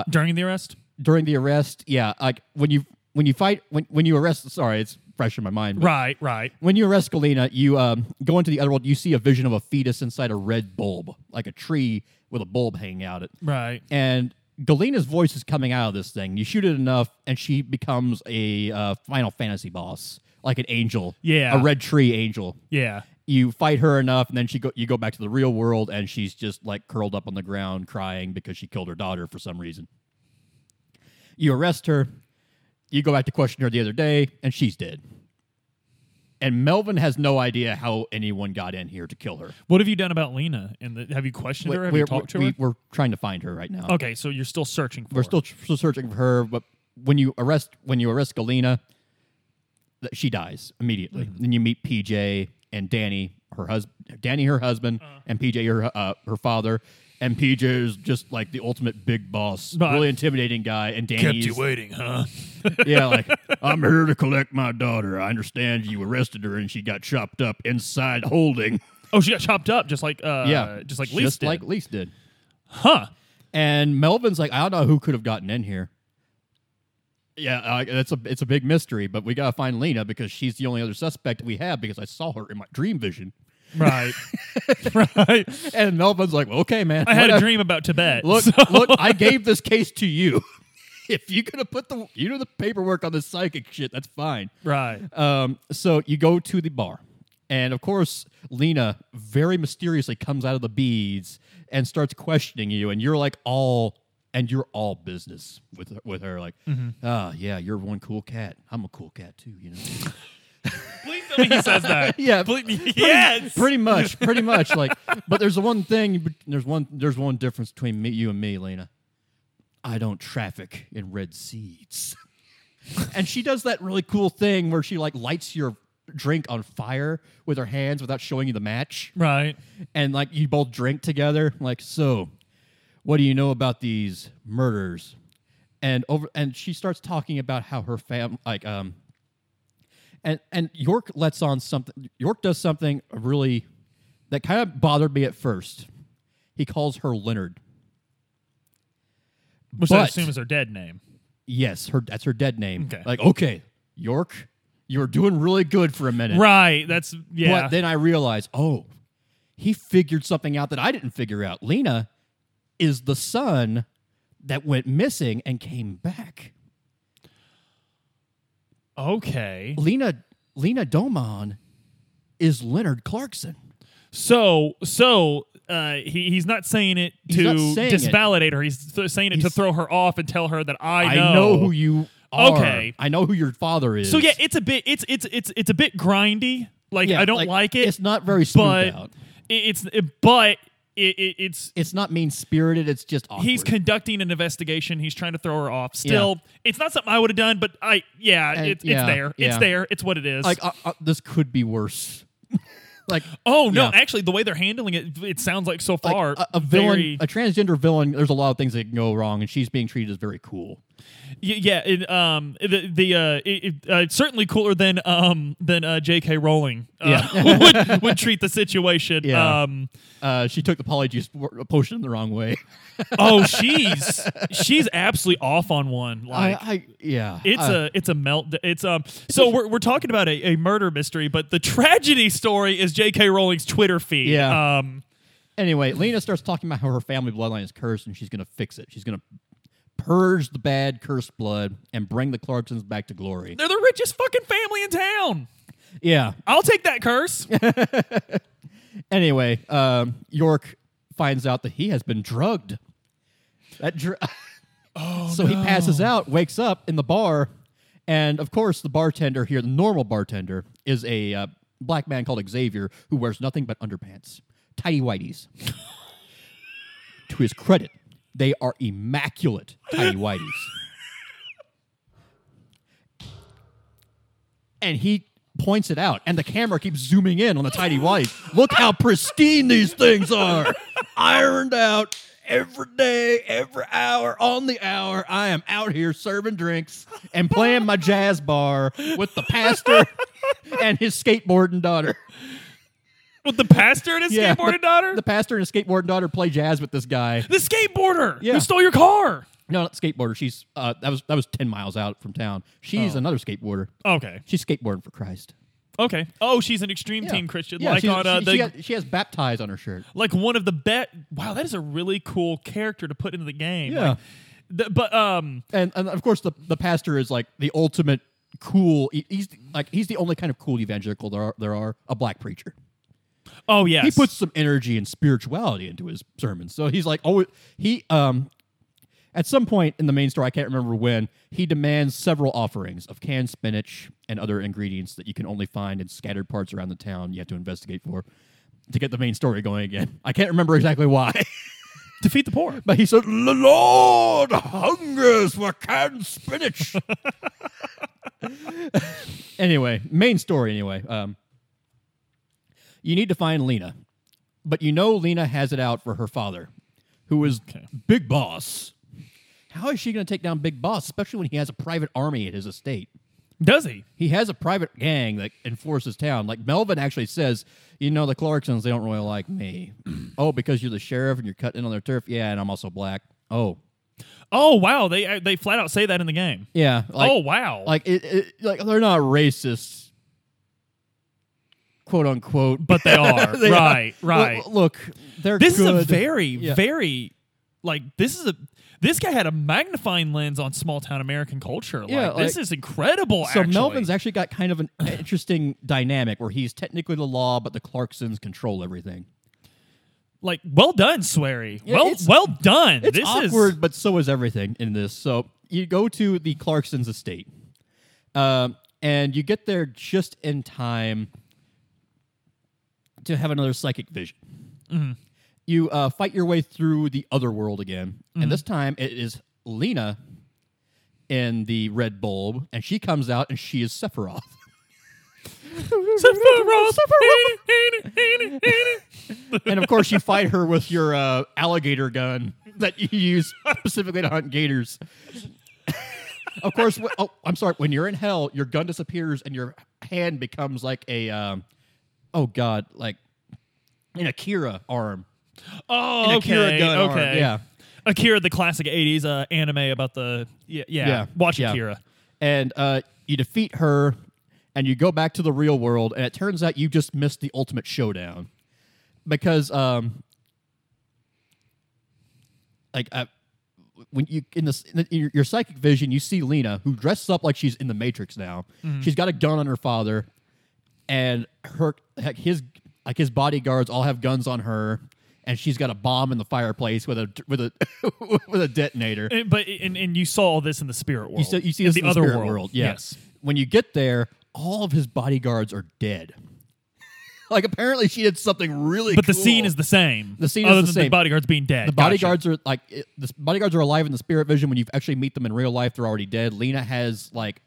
During the arrest? during the arrest. Yeah, like when you when you fight when when you arrest. Sorry, it's fresh in my mind. Right, right. When you arrest Galena, you um, go into the other world. You see a vision of a fetus inside a red bulb, like a tree with a bulb hanging out it. Right. And Galena's voice is coming out of this thing. You shoot it enough, and she becomes a uh, Final Fantasy boss, like an angel. Yeah. a red tree angel. Yeah. You fight her enough, and then she go you go back to the real world, and she's just like curled up on the ground crying because she killed her daughter for some reason. You arrest her. You go back to question her the other day, and she's dead. And Melvin has no idea how anyone got in here to kill her. What have you done about Lena? And have you questioned her? Have you talked to we, her? We're trying to find her right now. Okay, so you're still searching for We're her. still, still searching for her, but when you arrest when you arrest Galena, she dies immediately. Mm-hmm. Then you meet PJ and Danny, her husband, Danny, her husband, Uh-huh. and PJ, her uh, her father. And PJ is just like the ultimate big boss, Right. really intimidating guy. And Danny kept you waiting, huh? yeah, like I'm here to collect my daughter. I understand you arrested her and she got chopped up inside holding. Oh, she got chopped up just like uh yeah, just like Lise just did. like Lise did. huh. And Melvin's like, I don't know who could have gotten in here. Yeah, uh, it's a it's a big mystery, but we gotta find Lena because she's the only other suspect we have because I saw her in my dream vision. Right. right. And Melvin's like, well, okay, man. I had a whatever. dream about Tibet. Look, so- look, I gave this case to you. if you could have put the you know the paperwork on the psychic shit, that's fine. right. Um, so you go to the bar, and of course, Lena very mysteriously comes out of the beads and starts questioning you, and you're like all, and you're all business with her, with her, like, ah, yeah, you're one cool cat. I'm a cool cat too, you know. Please tell me he says that. yeah, Please- yes. pretty much, pretty much. Like, but there's one thing. There's one. There's one difference between me, you, and me, Lena. I don't traffic in red seeds. and she does that really cool thing where she like lights your drink on fire with her hands without showing you the match, Right. and like you both drink together. Like, so, what do you know about these murders? And over, and she starts talking about how her fam, like, um, and and York lets on something. York does something really that kind of bothered me at first. He calls her Leonard. Which I But- assume is her dead name. Yes, her that's her dead name. Okay. Like, okay, York, you're doing really good for a minute. Right. That's yeah. But then I realized, oh, he figured something out that I didn't figure out. Lena is the son that went missing and came back. okay. Lena Lena Domon is Leonard Clarkson. So so uh, he he's not saying it to saying it. disvalidate her. He's th- saying it to throw her off and tell her that I I know. know, who you are. Okay. I know who your father is. So yeah, it's a bit it's it's it's it's a bit grindy. Like Yeah, I don't like, it. It's not very smooth but out. it, it's it, but it, it, it's It's not mean spirited. It's just awkward. he's conducting an investigation. He's trying to throw her off. Still, it's not something I would have done, but I yeah, And- it's yeah, it's there. yeah. It's there. It's what it is. like uh, uh, this could be worse. like Oh no! Yeah. Actually, the way they're handling it, it sounds like so like far a, a villain, very- a transgender villain. There's a lot of things that can go wrong, and she's being treated as very cool. Yeah, it, um, the the uh, it, uh, it's certainly cooler than um than uh, J.K. Rowling uh, would would treat the situation. Yeah. Um, Uh, she took the polyjuice potion the wrong way. oh, she's she's absolutely off on one. Like I, I yeah, it's uh, a it's a melt. It's um. So we're we're talking about a, a murder mystery, but the tragedy story is J.K. Rowling's Twitter feed. Yeah. Um. Anyway, Lena starts talking about how her family bloodline is cursed and she's going to fix it. She's going to purge the bad cursed blood and bring the Clarksons back to glory. They're the richest fucking family in town. Yeah. I'll take that curse. Anyway, um, York finds out that he has been drugged. That dr- Oh, so he passes out, wakes up in the bar, and of course, the bartender here, the normal bartender, is a uh, black man called Xavier who wears nothing but underpants, tidy whities. to his credit, they are immaculate tidy whities. and he points it out, and the camera keeps zooming in on the tidy whities. Look how pristine these things are, ironed out every day, every hour, on the hour. I am out here serving drinks and playing my jazz bar with the pastor and his skateboarding daughter. With the pastor and his Yeah, skateboarding the, daughter? The pastor and his skateboarding daughter play jazz with this guy. The skateboarder Yeah. who stole your car. No, not skateboarder. She's uh, that was that was ten miles out from town. She's Oh. another skateboarder. Okay. She's skateboarding for Christ. Okay. Oh, she's an extreme Yeah. team Christian, Yeah, like on uh, she, the she, has, she has baptized on her shirt. like one of the bet. Wow, that is a really cool character to put into the game. Yeah. Like, the, but um, and and of course the the pastor is like the ultimate cool. he- He's like he's the only kind of cool evangelical there are. There are a black preacher. Oh yes, He puts some energy and spirituality into his sermons. So he's like, oh, he um, at some point in the main story, I can't remember when, he demands several offerings of canned spinach and other ingredients that you can only find in scattered parts around the town. You have to investigate for to get the main story going again. I can't remember exactly why. defeat the poor. But he said, "The Lord hungers for canned spinach." anyway, main story. Anyway, um, you need to find Lena, but you know Lena has it out for her father, who is Okay. Big Boss. How is she going to take down Big Boss, especially when he has a private army at his estate? Does he? He has a private gang that enforces town. Like Melvin actually says, you know, the Clarksons, they don't really like me. oh, because you're the sheriff and you're cutting in on their turf? Yeah, and I'm also black. Oh. Oh wow, they uh, they flat out say that in the game. Yeah. Like, oh wow, Like, it, it, like they're not racist, quote unquote. but they are They are. right, right. Look, they're this is a very Yeah. very like this is a this guy had a magnifying lens on small town American culture. Like, Yeah, this is incredible. So actually. Melvin's actually got kind of an interesting dynamic where he's technically the law, but the Clarksons control everything. like well done, Swery. Yeah, well well done. It's this awkward, is but so is everything in this. So you go to the Clarksons estate, um, and you get there just in time to have another psychic vision. Mm-hmm. You uh, fight your way through the other world again, Mm-hmm. and this time it is Lena in the red bulb, and she comes out and she is Sephiroth. Sephiroth, Sephiroth. and of course, you fight her with your uh, alligator gun that you use specifically to hunt gators. of course, oh, I'm sorry. When you're in hell, your gun disappears and your hand becomes like a, um, oh god, like an Akira arm. oh, An okay, Akira gun arm, okay. yeah. Akira, the classic '80s uh, anime about the yeah, yeah. Yeah, Watch yeah. Akira. And uh, you defeat her, and you go back to the real world, and it turns out you just missed the ultimate showdown because, um, like, uh, when you in this in your, your psychic vision, you see Lena who dresses up like she's in the Matrix now. She's got a gun on her father, and her heck, his like his bodyguards all have guns on her. And she's got a bomb in the fireplace with a with a with a detonator. And, but and, and you saw this in the spirit world. You see, you see in this the in the other spirit world. world. yeah. Yes. When you get there, all of his bodyguards are dead. like apparently she did something really. But the scene is the same. The scene is the than same. the bodyguards being dead. the Gotcha. bodyguards are like it, the bodyguards are alive in the spirit vision. When you actually meet them in real life, they're already dead. Lena has like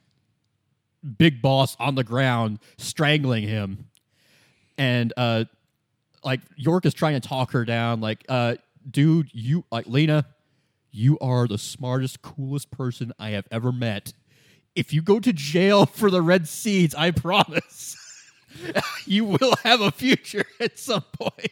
big boss on the ground strangling him. and uh, like York is trying to talk her down. Like, uh, dude, you like Lena, you are the smartest, coolest person I have ever met. If you go to jail for the red seeds, I promise. you will have a future at some point.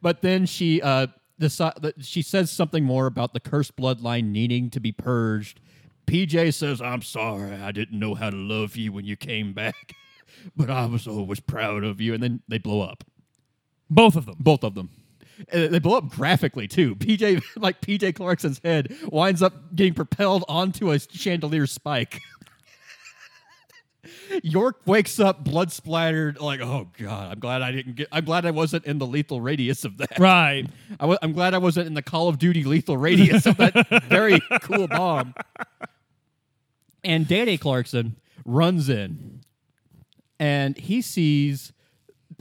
But then she uh decide, she says something more about the cursed bloodline needing to be purged. PJ says, "I'm sorry. I didn't know how to love you when you came back, but I was always proud of you." And then they blow up. Both of them. Both of them. And they blow up graphically too. PJ, like PJ Clarkson's head, winds up getting propelled onto a chandelier spike. York wakes up blood splattered, like, oh god, I'm glad I didn't get. I'm glad I wasn't in the lethal radius of that. Right. I w- I'm glad I wasn't in the Call of Duty lethal radius of that very cool bomb. And Danny Clarkson runs in, and he sees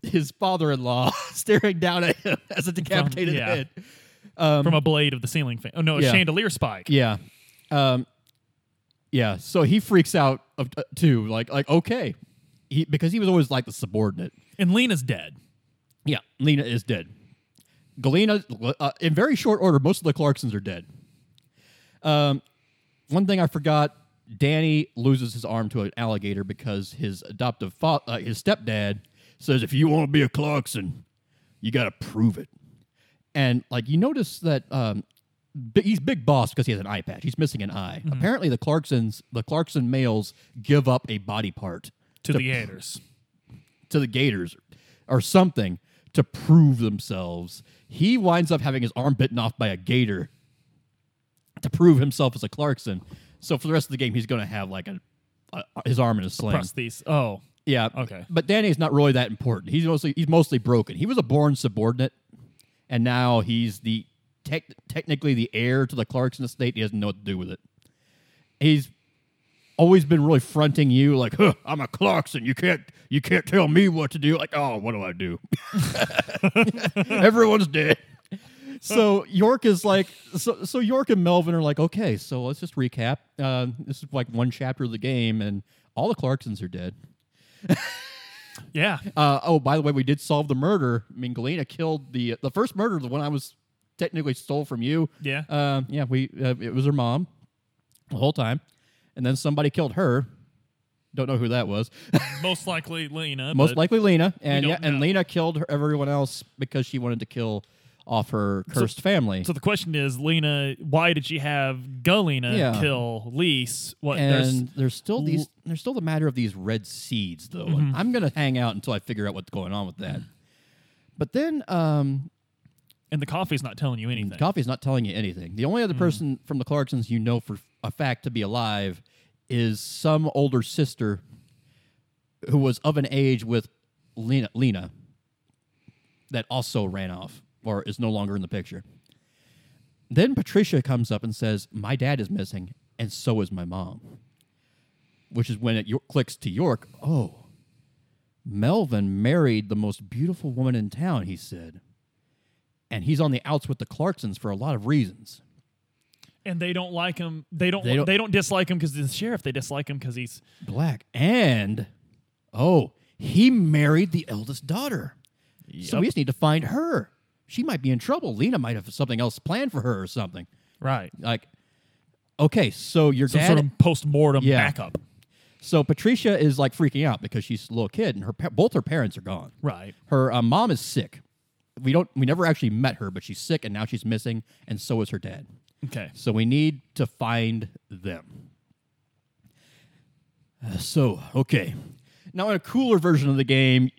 his father-in-law staring down at him as a decapitated yeah. head. From a blade of the ceiling fan. Oh no, a Yeah. chandelier spike. Yeah. Um, yeah. So he freaks out of, uh, too. Like, like okay, he because he was always like the subordinate. And Lena's dead. Yeah, Lena is dead. Galena, uh, in very short order, most of the Clarksons are dead. Um, one thing I forgot: Danny loses his arm to an alligator because his adoptive fa- uh, his stepdad says, "If you want to be a Clarkson, you got to prove it." And like you notice that um, he's big boss because he has an eye patch. He's missing an eye. Apparently, the Clarksons, the Clarkson males, give up a body part To the Gators. to the Gators or something to prove themselves. He winds up having his arm bitten off by a Gator to prove himself as a Clarkson. So for the rest of the game, he's going to have like a, a his arm in a sling. Prosthesis. Oh. Yeah. Okay. But Danny's not really that important. He's mostly he's mostly broken. He was a born subordinate, and now he's the tech, technically the heir to the Clarkson estate. He doesn't know what to do with it. He's always been really fronting you like, huh, "I'm a Clarkson. You can't you can't tell me what to do." Like, oh, what do I do? Everyone's dead. So York is like, so so York and Melvin are like, okay, so let's just recap. Uh, this is like one chapter of the game, and all the Clarksons are dead. Yeah. Uh, oh, by the way, we did solve the murder. I mean, Galena killed the the first murder, the one I was technically stole from you. Yeah. Um, yeah, we uh, it was her mom the whole time, and then somebody killed her. Don't know who that was. Most likely Lena. Most likely Lena, and yeah, and. Lena killed her, everyone else because she wanted to kill off her cursed family. So the question is, Lena, why did she have Galena Yeah. kill Lise? What? there's, and there's, still these there's still the matter of these red seeds though and i'm gonna hang out until i figure out what's going on with that but then um and the coffee's not telling you anything. Coffee's not telling you anything. The only other person from the Clarksons you know for a fact to be alive is some older sister who was of an age with Lena, Lena that also ran off or is no longer in the picture. Then Patricia comes up and says, My dad is missing, and so is my mom. Which is when it clicks to York. Oh, Melvin married the most beautiful woman in town, he said and he's on the outs with the Clarksons for a lot of reasons. and they don't like him. They don't. They They don't- don't, dislike him because he's the sheriff. They dislike him because he's Black and oh, he married the eldest daughter. So we just need to find her. She might be in trouble. Lena might have something else planned for her or something. right. Like, okay, so your Some dad. sort of post mortem Yeah. backup. so Patricia is like freaking out because she's a little kid, and her both her parents are gone. Right. Her uh, mom is sick. We don't. We never actually met her, but she's sick, and now she's missing, and so is her dad. Okay. So we need to find them. Uh, so, okay. Now, in a cooler version of the game,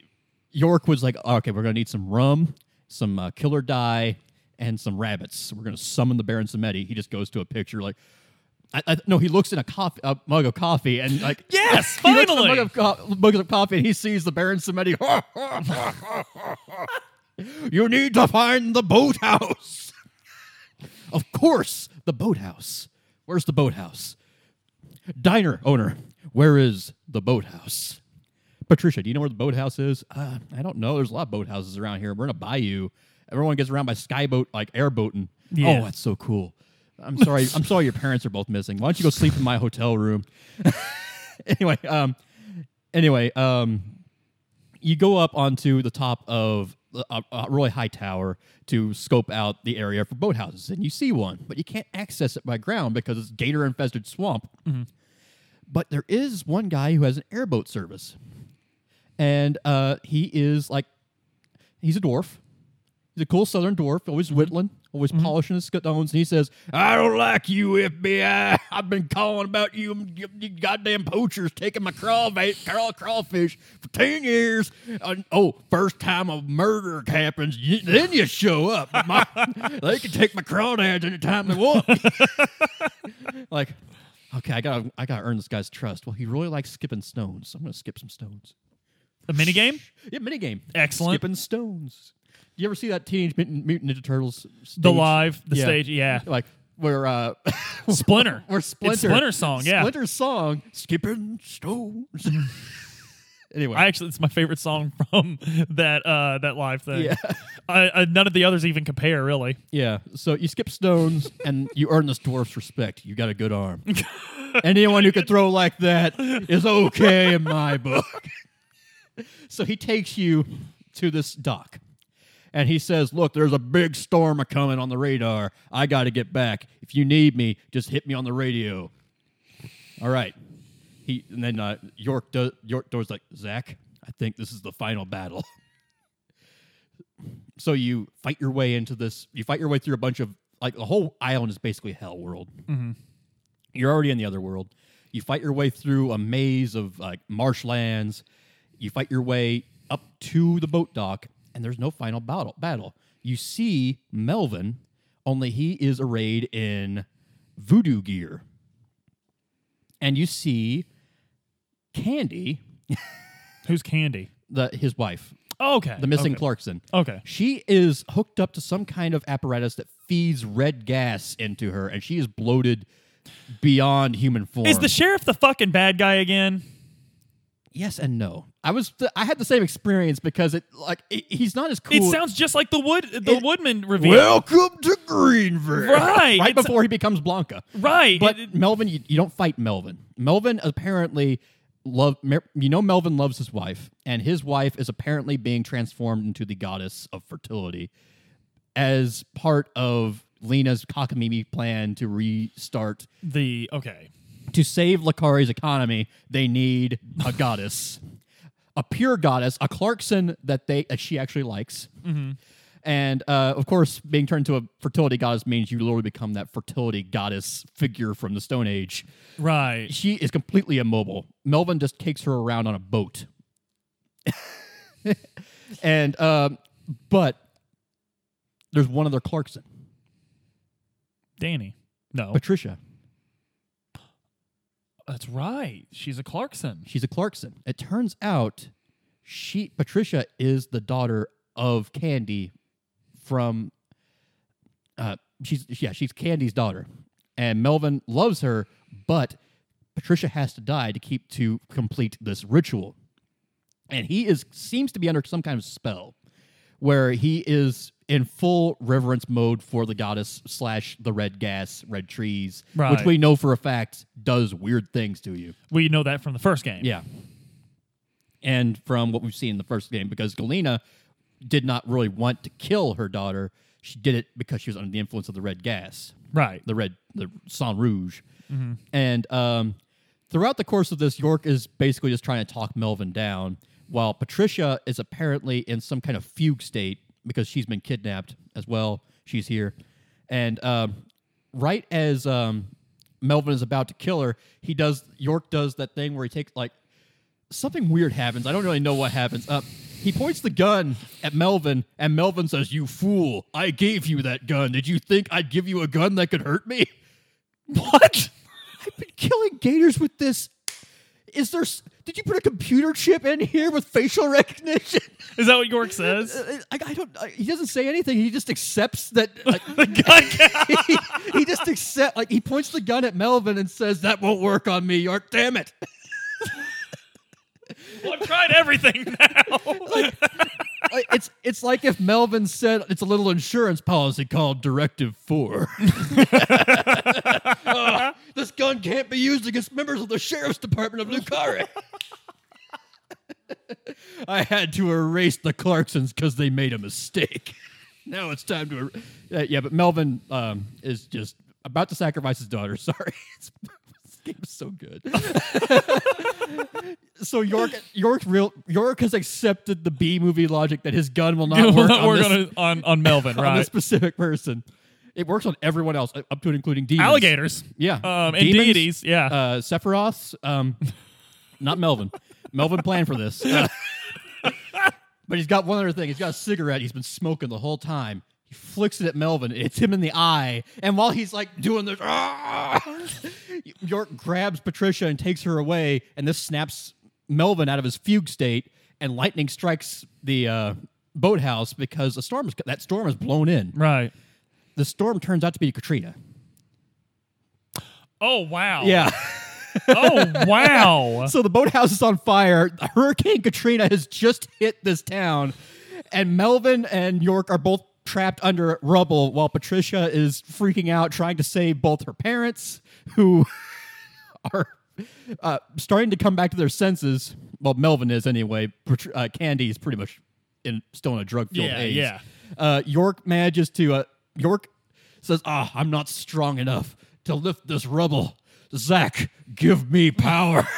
York was like, okay, we're going to need some rum, some uh, killer dye, and some rabbits. We're going to summon the Baron Samedi. He just goes to a picture like, I, I, no, he looks in a coffee, a mug of coffee, and like, Yes, he looks in a finally! mug of, co- mug of coffee, and he sees the Baron Samedi. you need to find the boathouse. Of course, the boathouse. Where's the boathouse? Diner owner, where is the boathouse? Patricia, do you know where the boathouse is? Uh, I don't know. There's a lot of boathouses around here. We're in a bayou. Everyone gets around by skyboat, like airboating. Yeah. Oh, that's so cool. I'm sorry. I'm sorry your parents are both missing. Why don't you go sleep in my hotel room? anyway, um, anyway, um, you go up onto the top of a, a really high tower to scope out the area for boathouses, and you see one, but you can't access it by ground because it's gator infested swamp. But there is one guy who has an airboat service, and uh, he is like, he's a dwarf. He's a cool southern dwarf, always whittling, always polishing his stones. And he says, I don't like you, FBI. I've been calling about you, you, you goddamn poachers taking my crawfish, craw, crawfish for 10 years. Uh, oh, first time a murder happens, you, then you show up. My, they can take my crawdads anytime they want. like, okay, I gotta, I gotta earn this guy's trust. Well, he really likes skipping stones, so I'm gonna skip some stones. A minigame? Yeah, minigame. Excellent. Skipping stones. Do you ever see that Teenage Mutant, Mutant Ninja Turtles? Stage? The live, the Yeah. stage, yeah. Like where uh, Splinter. where Splinter It's Splinter's song, yeah. Splinter's song, skipping stones. anyway, I actually, it's my favorite song from that uh, that live thing. Yeah. I, I, none of the others even compare, really. yeah. So you skip stones and you earn this dwarf's respect. You got a good arm. Anyone who can throw like that is okay in my book. So he takes you to this dock. And he says, Look, there's a big storm a coming on the radar. I got to get back. If you need me, just hit me on the radio. All right. He and then uh, York does York does like Zach. I think this is the final battle. so you fight your way into this. You fight your way through a bunch of like the whole island is basically hell world. Mm-hmm. You're already in the other world. You fight your way through a maze of like marshlands. You fight your way up to the boat dock, and there's no final battle. Battle. You see Melvin, only he is arrayed in voodoo gear, and you see Candy, Who's Candy? the his wife, Oh, okay. the missing okay. Clarkson. Okay. She is hooked up to some kind of apparatus that feeds red gas into her, and she is bloated beyond human form. Is the sheriff the fucking bad guy again? Yes and no? I was I had the same experience because it like it, he's not as cool. It sounds just like the wood the It- Woodman reveal. Welcome to Greenvale. Right, right before he becomes Blanca. right. But It- Melvin, you, you don't fight Melvin. Melvin apparently love. Mer- You know, Melvin loves his wife, and his wife is apparently being transformed into the goddess of fertility as part of Lena's cockamamie plan to restart. the okay. To save Le Carre's economy, they need a goddess, a pure goddess, a Clarkson that they that she actually likes. And uh, of course, being turned into a fertility goddess means you literally become that fertility goddess figure from the Stone Age. Right. She is completely immobile. Melvin just takes her around on a boat. and um, but there's one other Clarkson, Danny. No. Patricia. That's right. She's a Clarkson. She's a Clarkson. It turns out she Patricia is the daughter of Candy from uh she's yeah, she's Candy's daughter. And Melvin loves her, but Patricia has to die to keep to complete this ritual. And he is seems to be under some kind of spell where he is in full reverence mode for the goddess slash the red gas, red trees, which we know for a fact does weird things to you. We know that from the first game. Yeah. And from what we've seen in the first game, because Galena did not really want to kill her daughter, she did it because she was under the influence of the red gas, Right. the red, the Sang Rouge. And um, throughout the course of this, York is basically just trying to talk Melvin down, while Patricia is apparently in some kind of fugue state because she's been kidnapped as well. She's here. And um, right as um, Melvin is about to kill her, he does York does that thing where he takes like something weird happens. I don't really know what happens. Uh, he points the gun at Melvin, and Melvin says, "You fool! I gave you that gun. Did you think I'd give you a gun that could hurt me? What? I've been killing gators with this. Is there? Did you put a computer chip in here with facial recognition? Is that what York says? I, I don't. I, he doesn't say anything. He just accepts that. Like, the gun he, he just accept. Like he points the gun at Melvin and says, "That won't work on me, York. Damn it." Well, I've tried everything now. Like, it's it's like if Melvin said it's a little insurance policy called Directive Four. Oh, this gun can't be used against members of the sheriff's department of Le Carre. I had to erase the Clarksons because they made a mistake. now it's time to. Er- uh, yeah, but Melvin um, is just about to sacrifice his daughter. Sorry, it's, this game is so good. so York, York, real York has accepted the B movie logic that his gun will not work, on, this, gonna on on Melvin, on right? this specific person. It works on everyone else, up to and including demons. Alligators, Yeah. um, and Demons, deities, yeah. Uh, Sephiroths, um, not Melvin. Melvin planned for this. Uh, but he's got one other thing. He's got a cigarette he's been smoking the whole time. Flicks it at Melvin. It's him in the eye. And while he's like doing this, "Ah!" York grabs Patricia and takes her away. And this snaps Melvin out of his fugue state. And lightning strikes the uh, boathouse because a storm is, that storm is blown in. right. The storm turns out to be Katrina. Oh wow. Yeah. Oh wow. So the boathouse is on fire. Hurricane Katrina has just hit this town, and Melvin and York are both trapped under rubble while Patricia is freaking out trying to save both her parents, who are uh, starting to come back to their senses. Well, Melvin is anyway. Uh, Candy is pretty much in, still in a drug filled Yeah, haze. yeah. Uh, York manages to. Uh, York says, "Ah, I'm not strong enough to lift this rubble. Zach, give me power."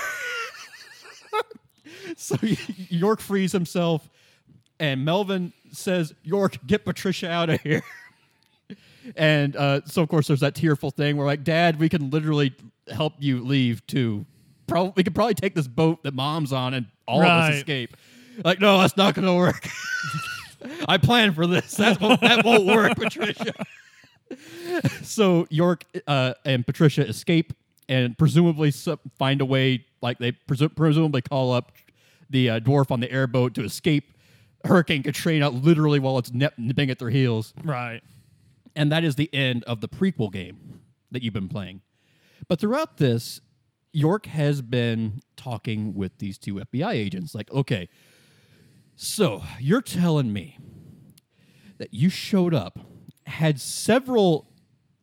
so York frees himself, and Melvin says, "York, get Patricia out of here." and uh, so, of course, there's that tearful thing where, like, Dad, we can literally help you leave too. Probably, we could probably take this boat that Mom's on, and all of us escape. Like, no, that's not going to work. I planned for this. That won't, that won't work, Patricia. so York uh, and Patricia escape and presumably su- find a way, like they presu- presumably call up the uh, dwarf on the airboat to escape Hurricane Katrina, literally while it's nipping at their heels. right. And that is the end of the prequel game that you've been playing. But throughout this, York has been talking with these two FBI agents. Like, okay, so you're telling me that you showed up, had several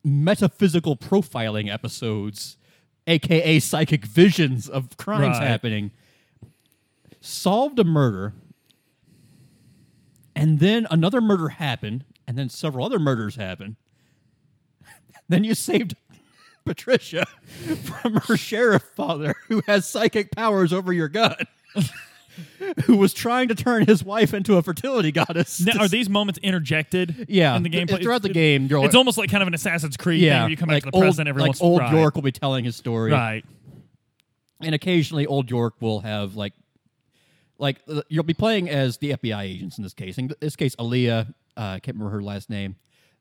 metaphysical profiling episodes, aka psychic visions of crimes Right. happening, solved a murder, and then another murder happened, and then several other murders happened. then you saved Patricia from her sheriff father who has psychic powers over your gun. who was trying to turn his wife into a fertility goddess. Now, are these moments interjected? Yeah, in the th- gameplay throughout the game, you're it's like- almost like kind of an Assassin's Creed thing. yeah, Where you come like back to the old, present. Every like once old right. York will be telling his story, Right. and occasionally old York will have like, like uh, you'll be playing as the FBI agents in this case. In this case, Aaliyah, uh, I can't remember her last name,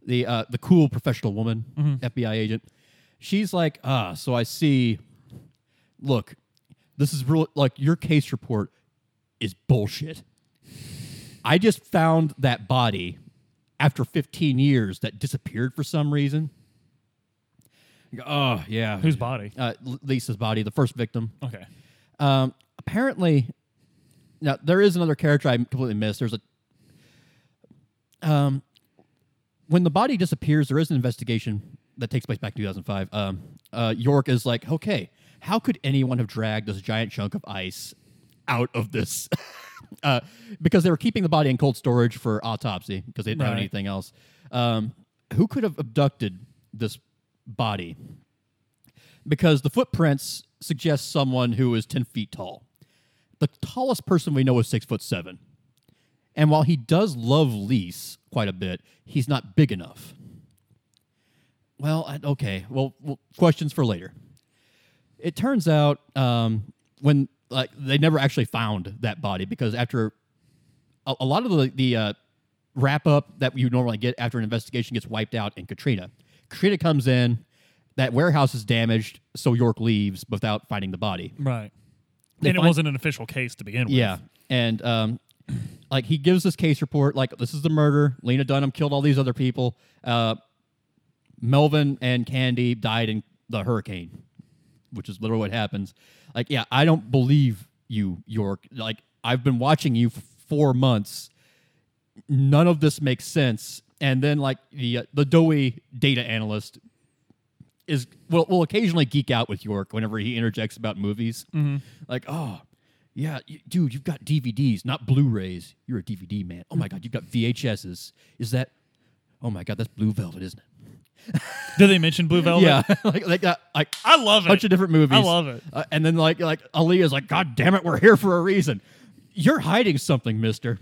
the uh, the cool professional woman Mm-hmm. FBI agent. She's like, ah, so I see. Look, this is real. Like your case report is bullshit. I just found that body after 15 years that disappeared for some reason. Oh yeah, Whose body? uh, Lisa's body, the first victim. Okay. Um, apparently, now there is another character I completely missed. There's a um, when the body disappears, there is an investigation that takes place back in 2005. Um, uh, York is like, okay, how could anyone have dragged this giant chunk of ice out of this? uh, because they were keeping the body in cold storage for autopsy because they didn't have anything else. Um, who could have abducted this body? because the footprints suggest someone who is 10 feet tall. The tallest person we know is six foot seven. And while he does love Lise quite a bit, he's not big enough. Well, okay. Well, well questions for later. It turns out um, when like they never actually found that body because after a, a lot of the the uh, wrap up that you normally get after an investigation gets wiped out in Katrina. Katrina comes in, that warehouse is damaged, so York leaves without finding the body. Right. They and it find- wasn't an official case to begin with. Yeah, and um, like he gives this case report, like this is the murder. Lena Dunham killed all these other people. Uh, Melvin and Candy died in the hurricane, which is literally what happens. Like, yeah, I don't believe you, York. Like, I've been watching you for four months. None of this makes sense. And then, like the uh, the doughy data analyst is will will occasionally geek out with York whenever he interjects about movies. Mm-hmm. Like, oh, Yeah, you, dude, you've got DVDs, not Blu-rays. You're a DVD man. Oh my mm-hmm. god, you've got VHSs. Is that? Oh my god, that's Blue Velvet, isn't it? Did they mention Blue Velvet? Yeah, like like that. Like I love it. a bunch of different movies. I love it. Uh, and then like like Aaliyah's like, God damn it, we're here for a reason. You're hiding something, Mister.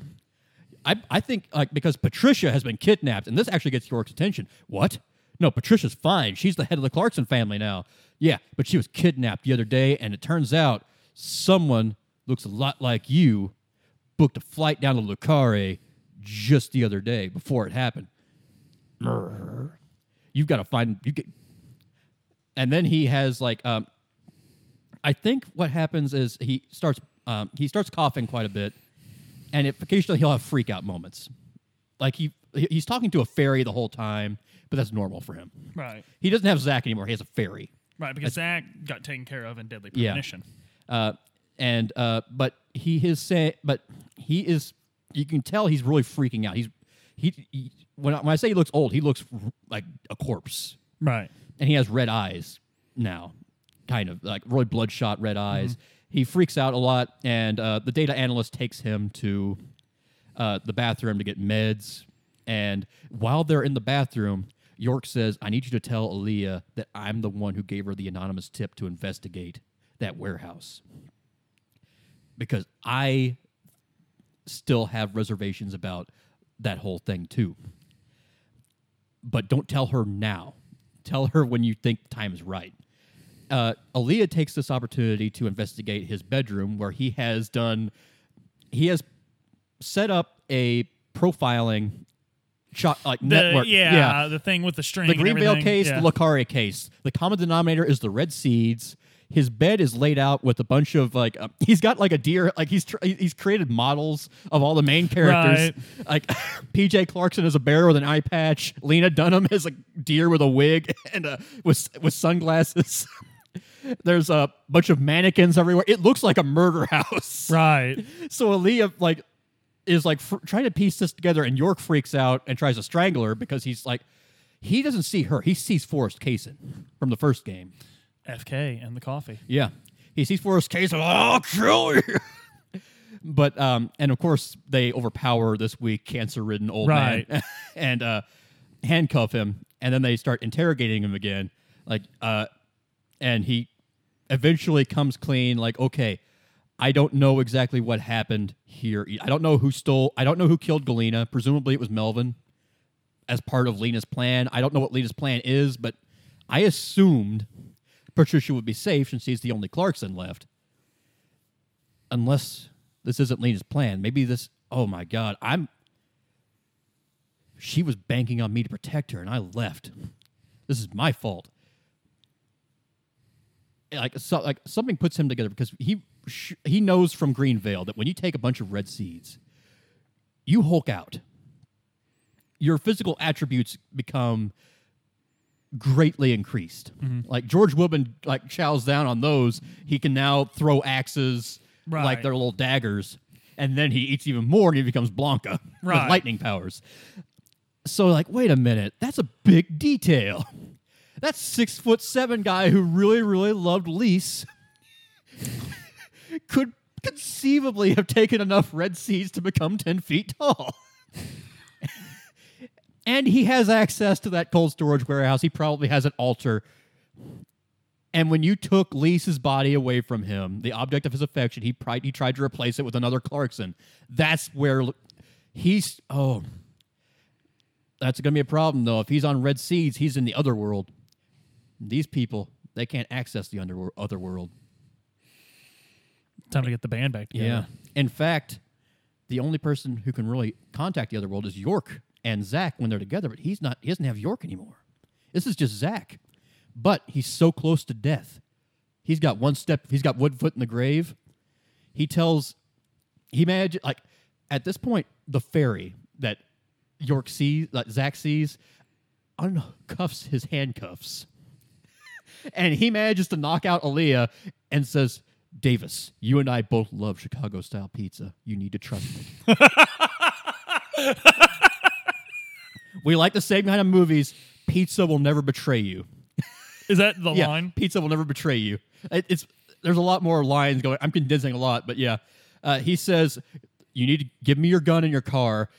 I I think like because Patricia has been kidnapped, and this actually gets York's attention. What? No, Patricia's fine. She's the head of the Clarkson family now. Yeah, but she was kidnapped the other day, and it turns out someone looks a lot like you booked a flight down to Le Carre just the other day before it happened. You've got to find you get, and then he has like um, I think what happens is he starts um, he starts coughing quite a bit, and it, occasionally he'll have freak out moments, like he he- he's talking to a fairy the whole time, but that's normal for him. Right. He doesn't have Zach anymore; he has a fairy. Right. Because Zach got taken care of in Deadly Yeah. Premonition. uh, and uh, but he is saying, but he is. You can tell he's really freaking out. He's he, he when I, when I say he looks old, he looks r- like a corpse, Right. and he has red eyes now, kind of like really bloodshot red eyes. He freaks out a lot, and uh, the data analyst takes him to uh, the bathroom to get meds. And while they're in the bathroom, York says, I need you to tell Aaliyah that I'm the one who gave her the anonymous tip to investigate that warehouse. Because I still have reservations about that whole thing, too. But don't tell her now. Tell her when you think time is right. Uh, Aaliyah takes this opportunity to investigate his bedroom where he has done, he has set up a profiling shot like The, network. Yeah, yeah, The thing with the string. The Greenvale case, Yeah. the Lucaria case. The common denominator is the red seeds. His bed is laid out with a bunch of like uh, he's got like a deer like he's tr- he's created models of all the main characters. Like PJ Clarkson is a bear with an eye patch. Lena Dunham is a deer with a wig and uh, with with sunglasses. There's a bunch of mannequins everywhere. It looks like a murder house. Right. So Aaliyah like is like fr- trying to piece this together, and York freaks out and tries to strangle her because he's like he doesn't see her. He sees Forrest Kaysen from the first game. FK and the coffee. Yeah, he sees Forrest Kaysen. I'll kill you. but um, and of course they overpower this weak, cancer-ridden old Right. man and uh, handcuff him, and then they start interrogating him again. Like, uh, and he eventually comes clean. Like, okay, I don't know exactly what happened here. I don't know who stole. I don't know who killed Galena. Presumably, it was Melvin as part of Lena's plan. I don't know what Lena's plan is, but I assumed Patricia would be safe since he's the only Clarkson left. Unless this isn't Lena's plan. Maybe this. Oh my God, I'm. She was banking on me to protect her, and I left. This is my fault. Like so, like something puts him together because he sh- he knows from Greenvale that when you take a bunch of red seeds, you hulk out. Your physical attributes become greatly increased. Mm-hmm. Like George Woodman like chows down on those. He can now throw axes like Right. they're little daggers. And then he eats even more and he becomes Blanca Right. with lightning powers. So like, wait a minute, that's a big detail. That six foot seven guy who really, really loved Lise could conceivably have taken enough red seeds to become 10 feet tall. and he has access to that cold storage warehouse. He probably has an altar. And when you took Lisa's body away from him, the object of his affection, he, pri- he tried to replace it with another Clarkson. That's where he's. Oh. That's going to be a problem, though. If he's on red seeds, he's in the other world. These people, they can't access the under- other world. Time to get the band back together. Yeah. In fact, the only person who can really contact the other world is York and Zach when they're together, but he's not he doesn't have York anymore. This is just Zach. But he's so close to death. He's got one step, he's got one foot in the grave. He tells he imagine like at this point, the fairy that York sees that Zach sees uncuffs his handcuffs. And he manages to knock out Aaliyah and says, Davis, you and I both love Chicago style pizza. You need to trust me. we like the same kind of movies. Pizza will never betray you. Is that the Yeah, line? pizza will never betray you. It- it's there's a lot more lines going. I'm condensing a lot, but yeah, uh, he says you need to give me your gun and your car.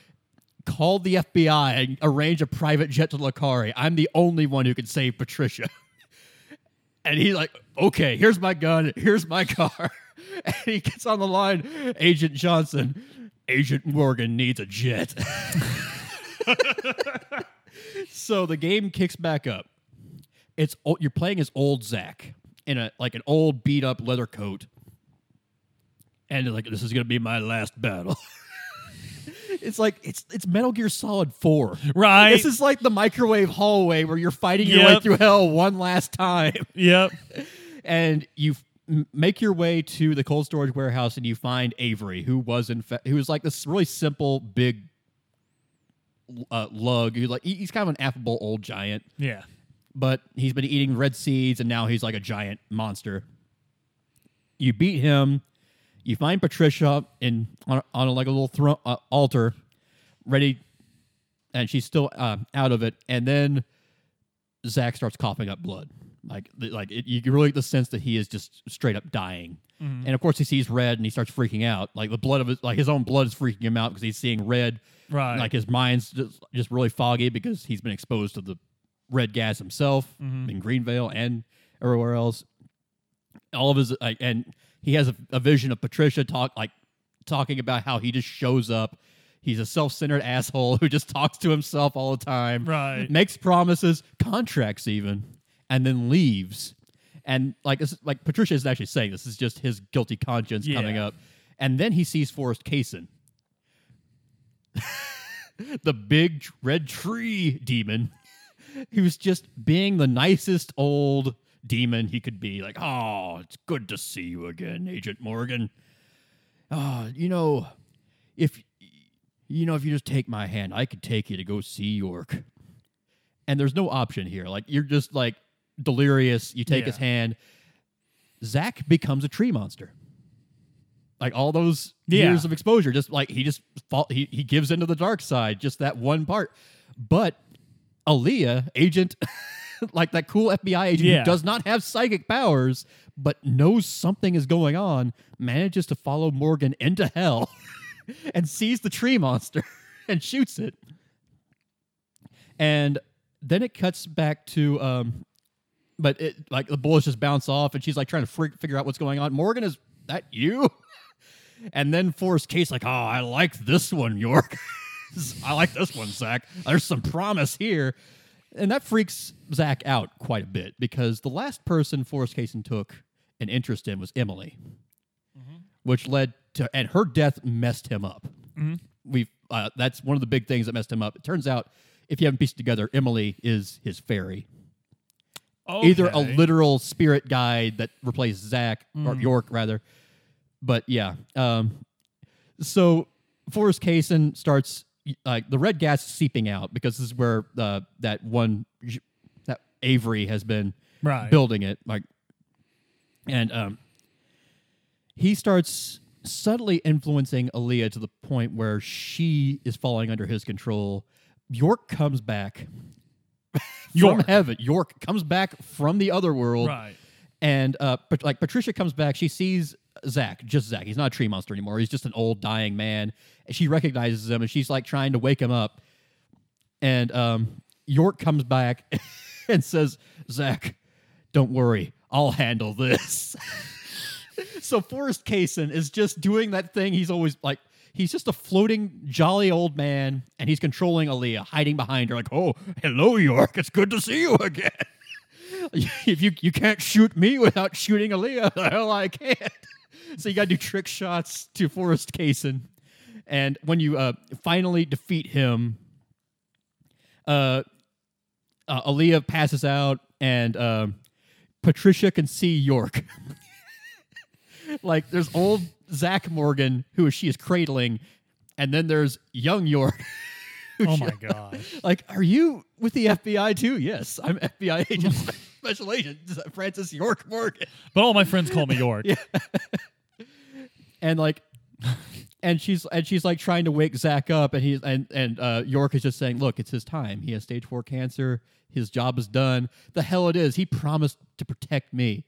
Call the FBI and arrange a private jet to Le Carre. I'm the only one who can save Patricia. and he's like, okay, here's my gun, here's my car. And he gets on the line, Agent Johnson, Agent Morgan needs a jet. so the game kicks back up. It's you're playing as old Zach in a like an old beat up leather coat, and like this is gonna be my last battle. it's like it's it's Metal Gear Solid Four. Right. This is like the microwave hallway where you're fighting your way through hell one last time, Yep. and you make your way to the cold storage warehouse, and you find Avery, who was in fa- who was like this really simple big uh, lug. Who like he's kind of an affable old giant Yeah. but he's been eating red seeds and now he's like a giant monster. You beat him. You find Patricia in on, on like a little thro- uh, altar, ready, and she's still uh, out of it. And then Zach starts coughing up blood, like like it, you really get the sense that he is just straight up dying. And of course, he sees red and he starts freaking out. Like the blood of his, like his own blood is freaking him out because he's seeing red. Right. Like his mind's just, just really foggy because he's been exposed to the red gas himself in Greenvale and everywhere else. All of his like, and he has a, a vision of Patricia talk like talking about how he just shows up. He's a self-centered asshole who just talks to himself all the time. Right. Makes promises, contracts even, and then leaves. And like like Patricia isn't actually saying this is just his guilty conscience Yeah. coming up. And then he sees Forrest Kaysen, the big red tree demon. He was just being the nicest old demon he could be. Like, oh, it's good to see you again, Agent Morgan. Oh, you know, if you know, if you just take my hand, I could take you to go see York. And there's no option here. Like you're just like delirious. You take his hand. Zach becomes a tree monster. Like all those Yeah. years of exposure, just like he just fall, he he gives into the dark side. Just that one part. But Aaliyah, agent, like that cool FBI agent Yeah. who does not have psychic powers, but knows something is going on, manages to follow Morgan into hell and sees the tree monster and shoots it. And then it cuts back to, um, but it like the bullets just bounce off, and she's like trying to freak, figure out what's going on. Morgan, is that you? And then Forrest Case like, oh, I like this one, York. I like this one, Zach. There's some promise here. And that freaks Zach out quite a bit because the last person Forrest Kaysen took an interest in was Emily, which led to, and her death messed him up. We've, uh, that's one of the big things that messed him up. It turns out, if you haven't pieced it together, Emily is his fairy. Either a literal spirit guide that replaced Zach or York rather, but yeah. Um, so Forrest Kaysen starts like the red gas is seeping out because this is where uh, that one that Avery has been Right. building it like, and um, he starts subtly influencing Aaliyah to the point where she is falling under his control. York comes back from York. heaven. York comes back from the other world. Right. And uh, like Patricia comes back, she sees Zach, just Zach. He's not a tree monster anymore. He's just an old dying man. And she recognizes him, and she's like trying to wake him up. And um, York comes back and says, "Zach, don't worry, I'll handle this." so Forrest Kaysen is just doing that thing he's always like. He's just a floating, jolly old man, and he's controlling Aaliyah, hiding behind her, like, "Oh, hello, York. It's good to see you again." if you you can't shoot me without shooting Aaliyah, the hell I can't. So you got to do trick shots to Forrest Kaysen, and when you uh, finally defeat him, uh, uh, Aaliyah passes out, and um, Patricia can see York. like there's old Zach Morgan who she is cradling, and then there's young York. Oh my god! like, are you with the FBI too? Yes, I'm FBI agent, special agent Francis York Morgan. But all my friends call me York. And like, and she's and she's like trying to wake Zach up, and he's and and uh, York is just saying, look, it's his time. He has stage four cancer. His job is done. The hell it is. He promised to protect me.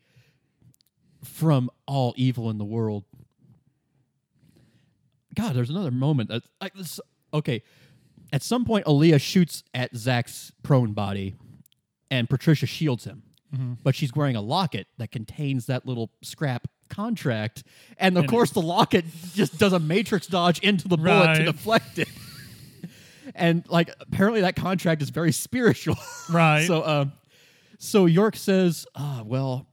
from all evil in the world. God, there's another moment that like this. Okay, at some point, Aaliyah shoots at Zach's prone body, and Patricia shields him. But she's wearing a locket that contains that little scrap contract, and of And course, the locket just does a matrix dodge into the bullet to deflect it. and like, apparently, that contract is very spiritual. Right. so, um, so York says, "Ah, well,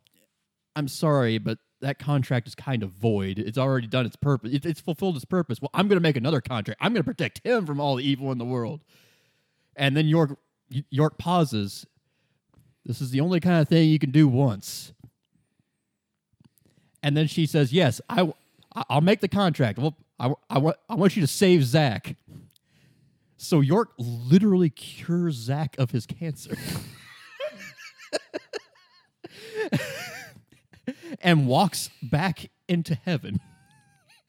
I'm sorry, but that contract is kind of void. It's already done its purpose. It, it's fulfilled its purpose. Well, I'm going to make another contract. I'm going to protect him from all the evil in the world." And then York York pauses. This is the only kind of thing you can do once. And then she says, "Yes, I, I'll make the contract. Well, I, I, want, I want you to save Zach." So York literally cures Zach of his cancer. and walks back into heaven.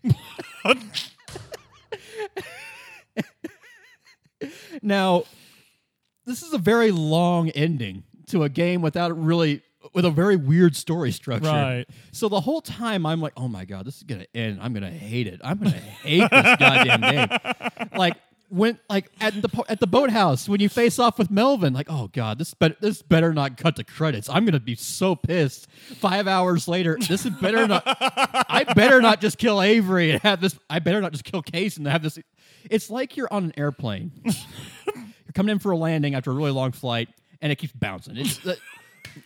now, this is a very long ending to a game without really with a very weird story structure. Right. So the whole time I'm like, oh my god, this is gonna end. I'm gonna hate it. I'm gonna hate this goddamn game. Like when like at the at the boathouse when you face off with Melvin, like, oh god, this better this better not cut to credits. I'm gonna be so pissed. Five hours later, this is better not. I better not just kill Avery and have this. I better not just kill Case and have this. It's like you're on an airplane. you're coming in for a landing after a really long flight, and it keeps bouncing. It's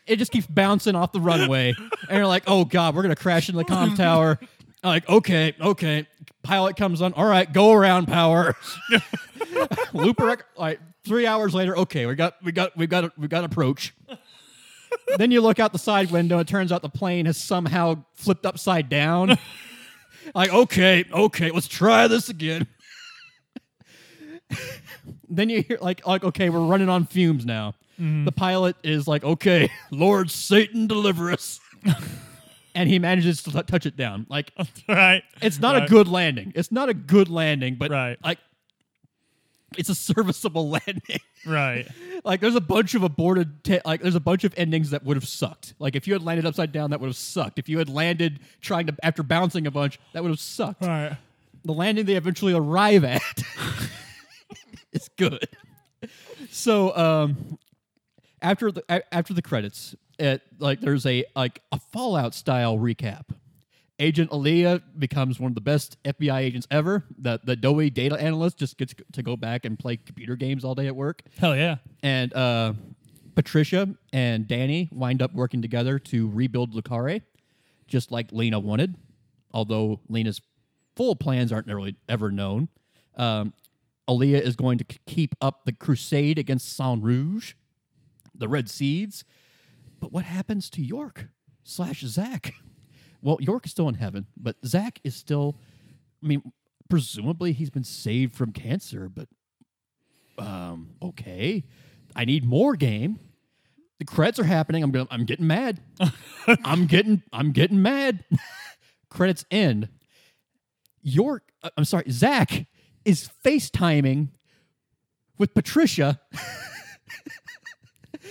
it just keeps bouncing off the runway, and you're like, "Oh God, we're gonna crash into the comm tower." I'm like, okay, okay. Pilot comes on. All right, go around power. Looper, rec- like three hours later. Okay, we got, we got, we got, we got approach. then you look out the side window. It turns out the plane has somehow flipped upside down. like, okay, okay, let's try this again. then you hear like like okay, we're running on fumes now. The pilot is like, okay, Lord Satan, deliver us. and he manages to t- touch it down. Like right. it's not a good landing. It's not a good landing, but Right. like it's a serviceable landing. Right. like there's a bunch of aborted ta- like there's a bunch of endings that would have sucked. Like if you had landed upside down, that would have sucked. If you had landed trying to after bouncing a bunch, that would have sucked. Right. The landing they eventually arrive at is good. So um after the after the credits, it like there's a like a Fallout style recap. Agent Aaliyah becomes one of the best FBI agents ever. The the doughy data analyst just gets to go back and play computer games all day at work. Hell yeah. And uh, Patricia and Danny wind up working together to rebuild Le Carre, just like Lena wanted. Although Lena's full plans aren't really ever known. Um, Aaliyah is going to keep up the crusade against Saint Rouge, the Red Seeds. But what happens to York slash Zach? Well, York is still in heaven, but Zach is still. I mean, presumably he's been saved from cancer, but um, okay. I need more game. The credits are happening. I'm gonna, I'm getting mad. I'm getting I'm getting mad. credits end. York, uh, I'm sorry, Zach is FaceTiming with Patricia.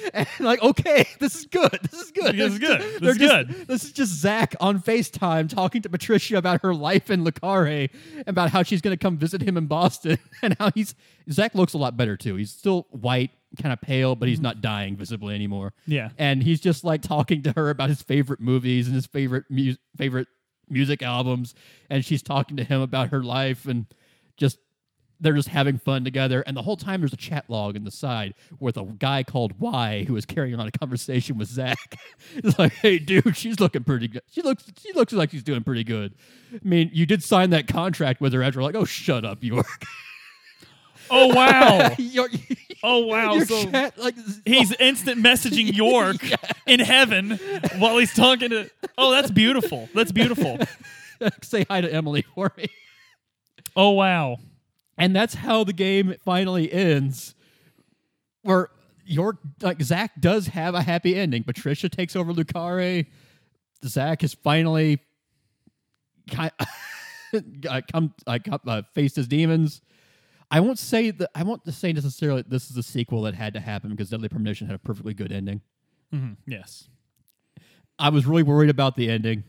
and like, okay, this is good. This is good. This is good. This They're is just- good. This is just Zach on FaceTime talking to Patricia about her life in Le Carre, about how she's going to come visit him in Boston, and how he's Zach looks a lot better too. He's still white, kind of pale, but he's mm-hmm. not dying visibly anymore. Yeah. and he's just like talking to her about his favorite movies and his favorite mu- favorite music albums, and she's talking to him about her life and just they're just having fun together. And the whole time there's a chat log in the side with a guy called Y who is carrying on a conversation with Zach. it's like, hey, dude, she's looking pretty good. She looks she looks like she's doing pretty good. I mean, you did sign that contract with her after like, oh, shut up, York. Oh wow. Oh wow. So chat, like he's oh. instant messaging York in heaven while he's talking to. Oh, that's beautiful. That's beautiful. say hi to Emily for me. Oh wow. And that's how the game finally ends. Where York, like Zach, does have a happy ending. Patricia takes over Le Carre. Zach has finally ki- uh, come, like, uh, faced his demons. I won't say that. I won't say necessarily this is a sequel that had to happen because Deadly Premonition had a perfectly good ending. Mhm. Yes. I was really worried about the ending.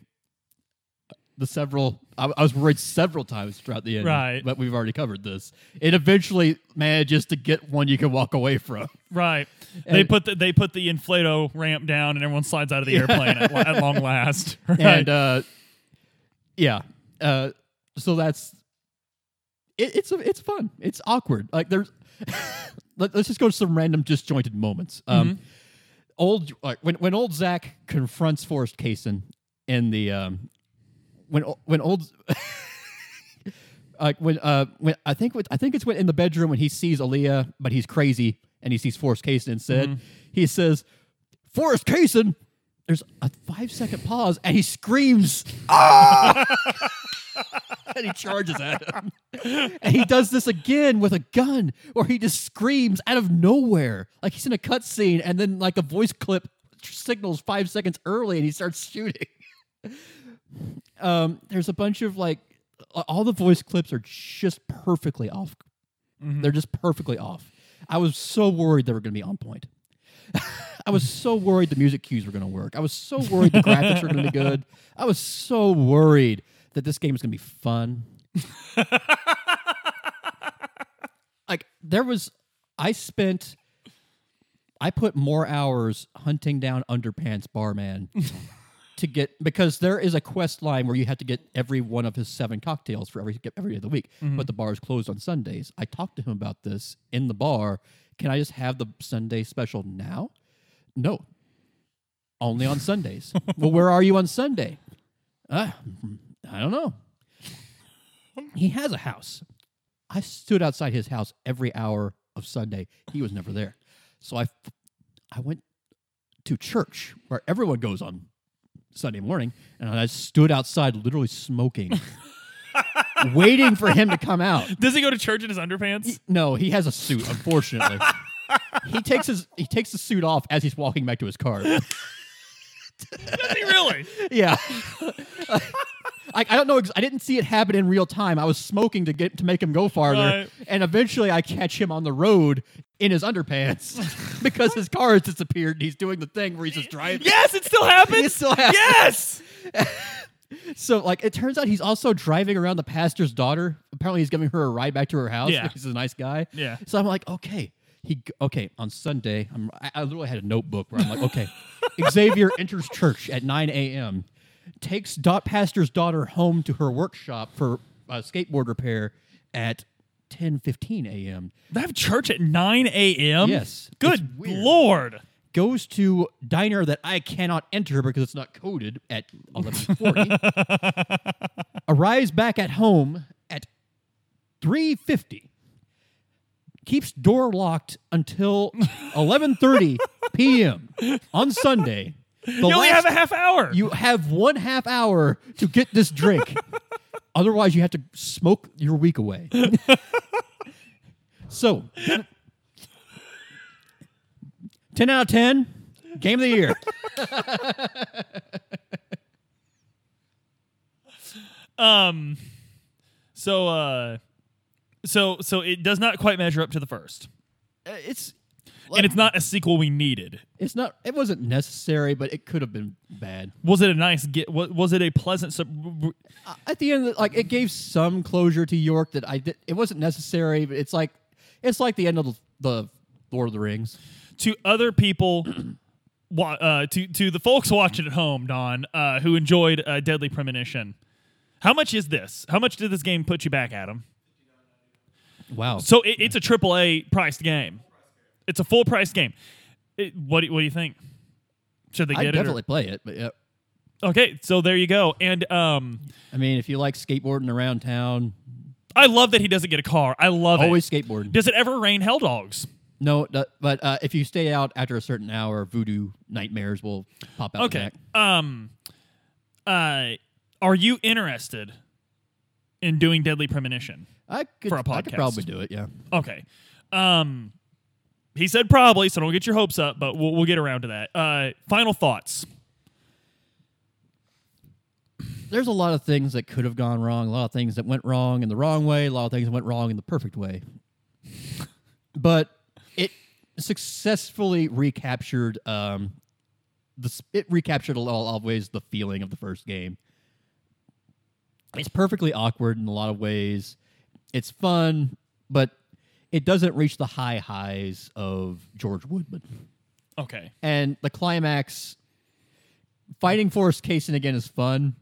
The several. I, I was worried several times throughout the end. Right. But we've already covered this. It eventually manages to get one you can walk away from. Right. they And- put the they put the inflato ramp down and everyone slides out of the airplane at, at long last. Right. And uh, yeah. Uh, so that's it, it's it's fun. It's awkward. Like there's. Let, us just go to some random disjointed moments. Um, Old like when when old Zach confronts Forrest Kaysen in the um, when when old like when uh when I think I think it's when in the bedroom when he sees Aaliyah but he's crazy and he sees Forrest Kaysen instead. He says Forrest Kaysen there's a five second pause and he screams ah! And he charges at him. And he does this again with a gun where he just screams out of nowhere. Like he's in a cutscene and then like a voice clip signals five seconds early and he starts shooting um, there's a bunch of like all the voice clips are just perfectly off. They're just perfectly off. I was so worried they were going to be on point. I was so worried the music cues were going to work. I was so worried the graphics were going to be good. I was so worried that this game was going to be fun. like there was I spent I put more hours hunting down underpants barman to get because there is a quest line where you have to get every one of his seven cocktails for every every day of the week, but the bar is closed on Sundays. I talked to him about this in the bar. Can I just have the Sunday special now? No, only on Sundays. well, where are you on Sunday? Uh, I don't know. He has a house. I stood outside his house every hour of Sunday. He was never there. So I, I went to church where everyone goes on Sunday morning, and I stood outside literally smoking, waiting for him to come out. Does he go to church in his underpants? No, he has a suit, unfortunately. he takes his he takes the suit off as he's walking back to his car. Does he really? Yeah. I, I don't know. I didn't see it happen in real time. I was smoking to get to make him go farther, Right. and eventually I catch him on the road in his underpants because his car has disappeared. And he's doing the thing where he's just driving. yes, it still happens. It still happens. Yes. So, like, it turns out he's also driving around the pastor's daughter. Apparently, he's giving her a ride back to her house. Yeah. He's a nice guy. Yeah. So I'm like, okay, he g- okay on Sunday. I'm, I, I literally had a notebook where I'm like, okay, Xavier enters church at 9 a.m. Takes dot pastor's daughter home to her workshop for uh, skateboard repair at 10:15 a.m. They have church at 9 a.m. Yes, Good lord. Goes to diner that I cannot enter because it's not coded at 11:40. arrives back at home at 3:50. Keeps door locked until 11:30 p.m. on Sunday. The You only have a half hour. you have one half hour to get this drink. Otherwise, you have to smoke your week away. so, 10 out of 10, game of the year. um. So uh, so so it does not quite measure up to the first, Uh, It's and it's not a sequel we needed. it's not it wasn't necessary, but it could have been bad. Was it a nice get? Was, was it a pleasant? Sub- At the end, like it gave some closure to York that I did. It wasn't necessary, but it's like it's like the end of the, the Lord of the Rings. to other people, uh, to to the folks watching at home, Don, uh, who enjoyed uh, Deadly Premonition. How much is this? How much did this game put you back, Adam? Wow. So it, it's a triple A priced game. It's a full price game. It- what do, what do you think? Should they I get it? or- definitely play it, but yeah. Okay, so there you go. And um, I mean, if you like skateboarding around town, I love that he doesn't get a car. I love always it. skateboarding. Does it ever rain hell dogs? No, but uh, if you stay out after a certain hour, voodoo nightmares will pop out. Okay. Um, uh, are you interested in doing Deadly Premonition? I could, For a I could podcast. probably do it. Yeah. Okay. Um, he said probably, so don't get your hopes up, but we'll, we'll get around to that. Uh, final thoughts. There's a lot of things that could have gone wrong. A lot of things that went wrong in the wrong way. A lot of things that went wrong in the perfect way. but it successfully recaptured. Um, the it recaptured a lot of ways the feeling of the first game. it's perfectly awkward in a lot of ways. It's fun, but it doesn't reach the high highs of George Woodman. Okay. And the climax, fighting Forrest Kaysen again is fun,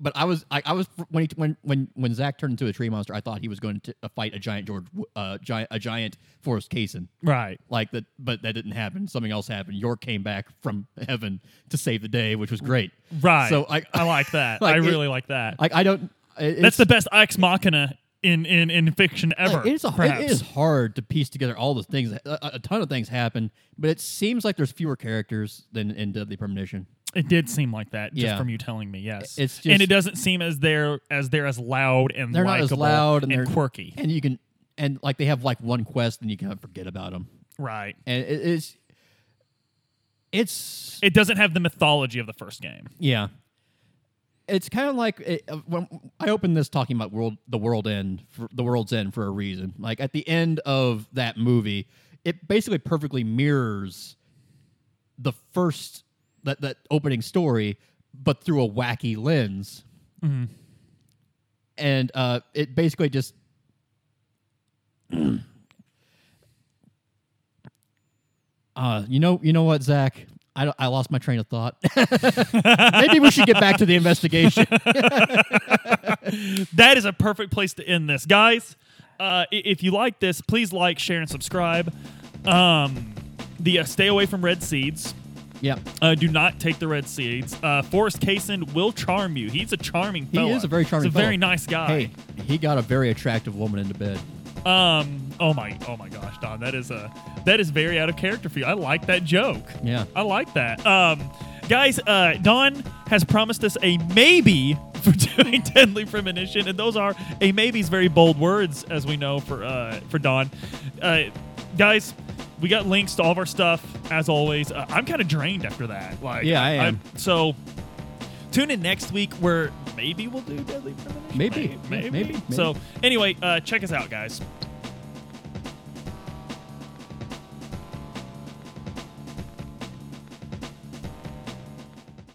but I was I, I was when he when when when Zach turned into a tree monster, I thought he was going to uh, fight a giant George uh giant a giant Forrest Kaysen. Right. Like that, but that didn't happen. Something else happened. York came back from heaven to save the day, which was great. Right. So I I like that. Like, I it- really like that. Like I don't. it- That's the best ex machina in in in fiction ever. Like, it's a, it is hard to piece together all the things. A, a ton of things happen, but it seems like there's fewer characters than in Deadly Premonition. It did seem like that, just Yeah. from you telling me. Yes, It's and it doesn't seem as they're as they're as loud and They're not as loud and, they're quirky. and you can and like they have like one quest and you kind of forget about them. right. And it is, it's It doesn't have the mythology of the first game. yeah. It's kind of like it, uh, when I opened this talking about world, the world end, for, the world's end for a reason. Like at the end of that movie, it basically perfectly mirrors the first that that opening story, but through a wacky lens. And uh, it basically just uh, you know, you know what, Zach? I, I lost my train of thought. Maybe we should get back to the investigation. That is a perfect place to end this, guys. Uh, if you like this, please like, share, and subscribe. Um, the uh, stay away from red seeds. yeah, Uh, do not take the red seeds. Uh, Forrest Kaysen will charm you. He's a charming he fella. is a very charming. He's a very nice guy. Hey, he got a very attractive woman into bed. Um. Oh my. Oh my gosh, Don. That is a that is very out of character for you. I like that joke. Yeah. I like that. Um, guys. Uh, Don has promised us a maybe for doing Deadly Premonition, and those are a maybe's very bold words, as we know for uh for Don. Uh, guys. We got links to all of our stuff as always. Uh, I'm kind of drained after that. Like, Yeah, I am. so tune in next week where maybe we'll do Deadly Premonition. Maybe. Maybe. maybe, maybe. So anyway, uh, check us out, guys.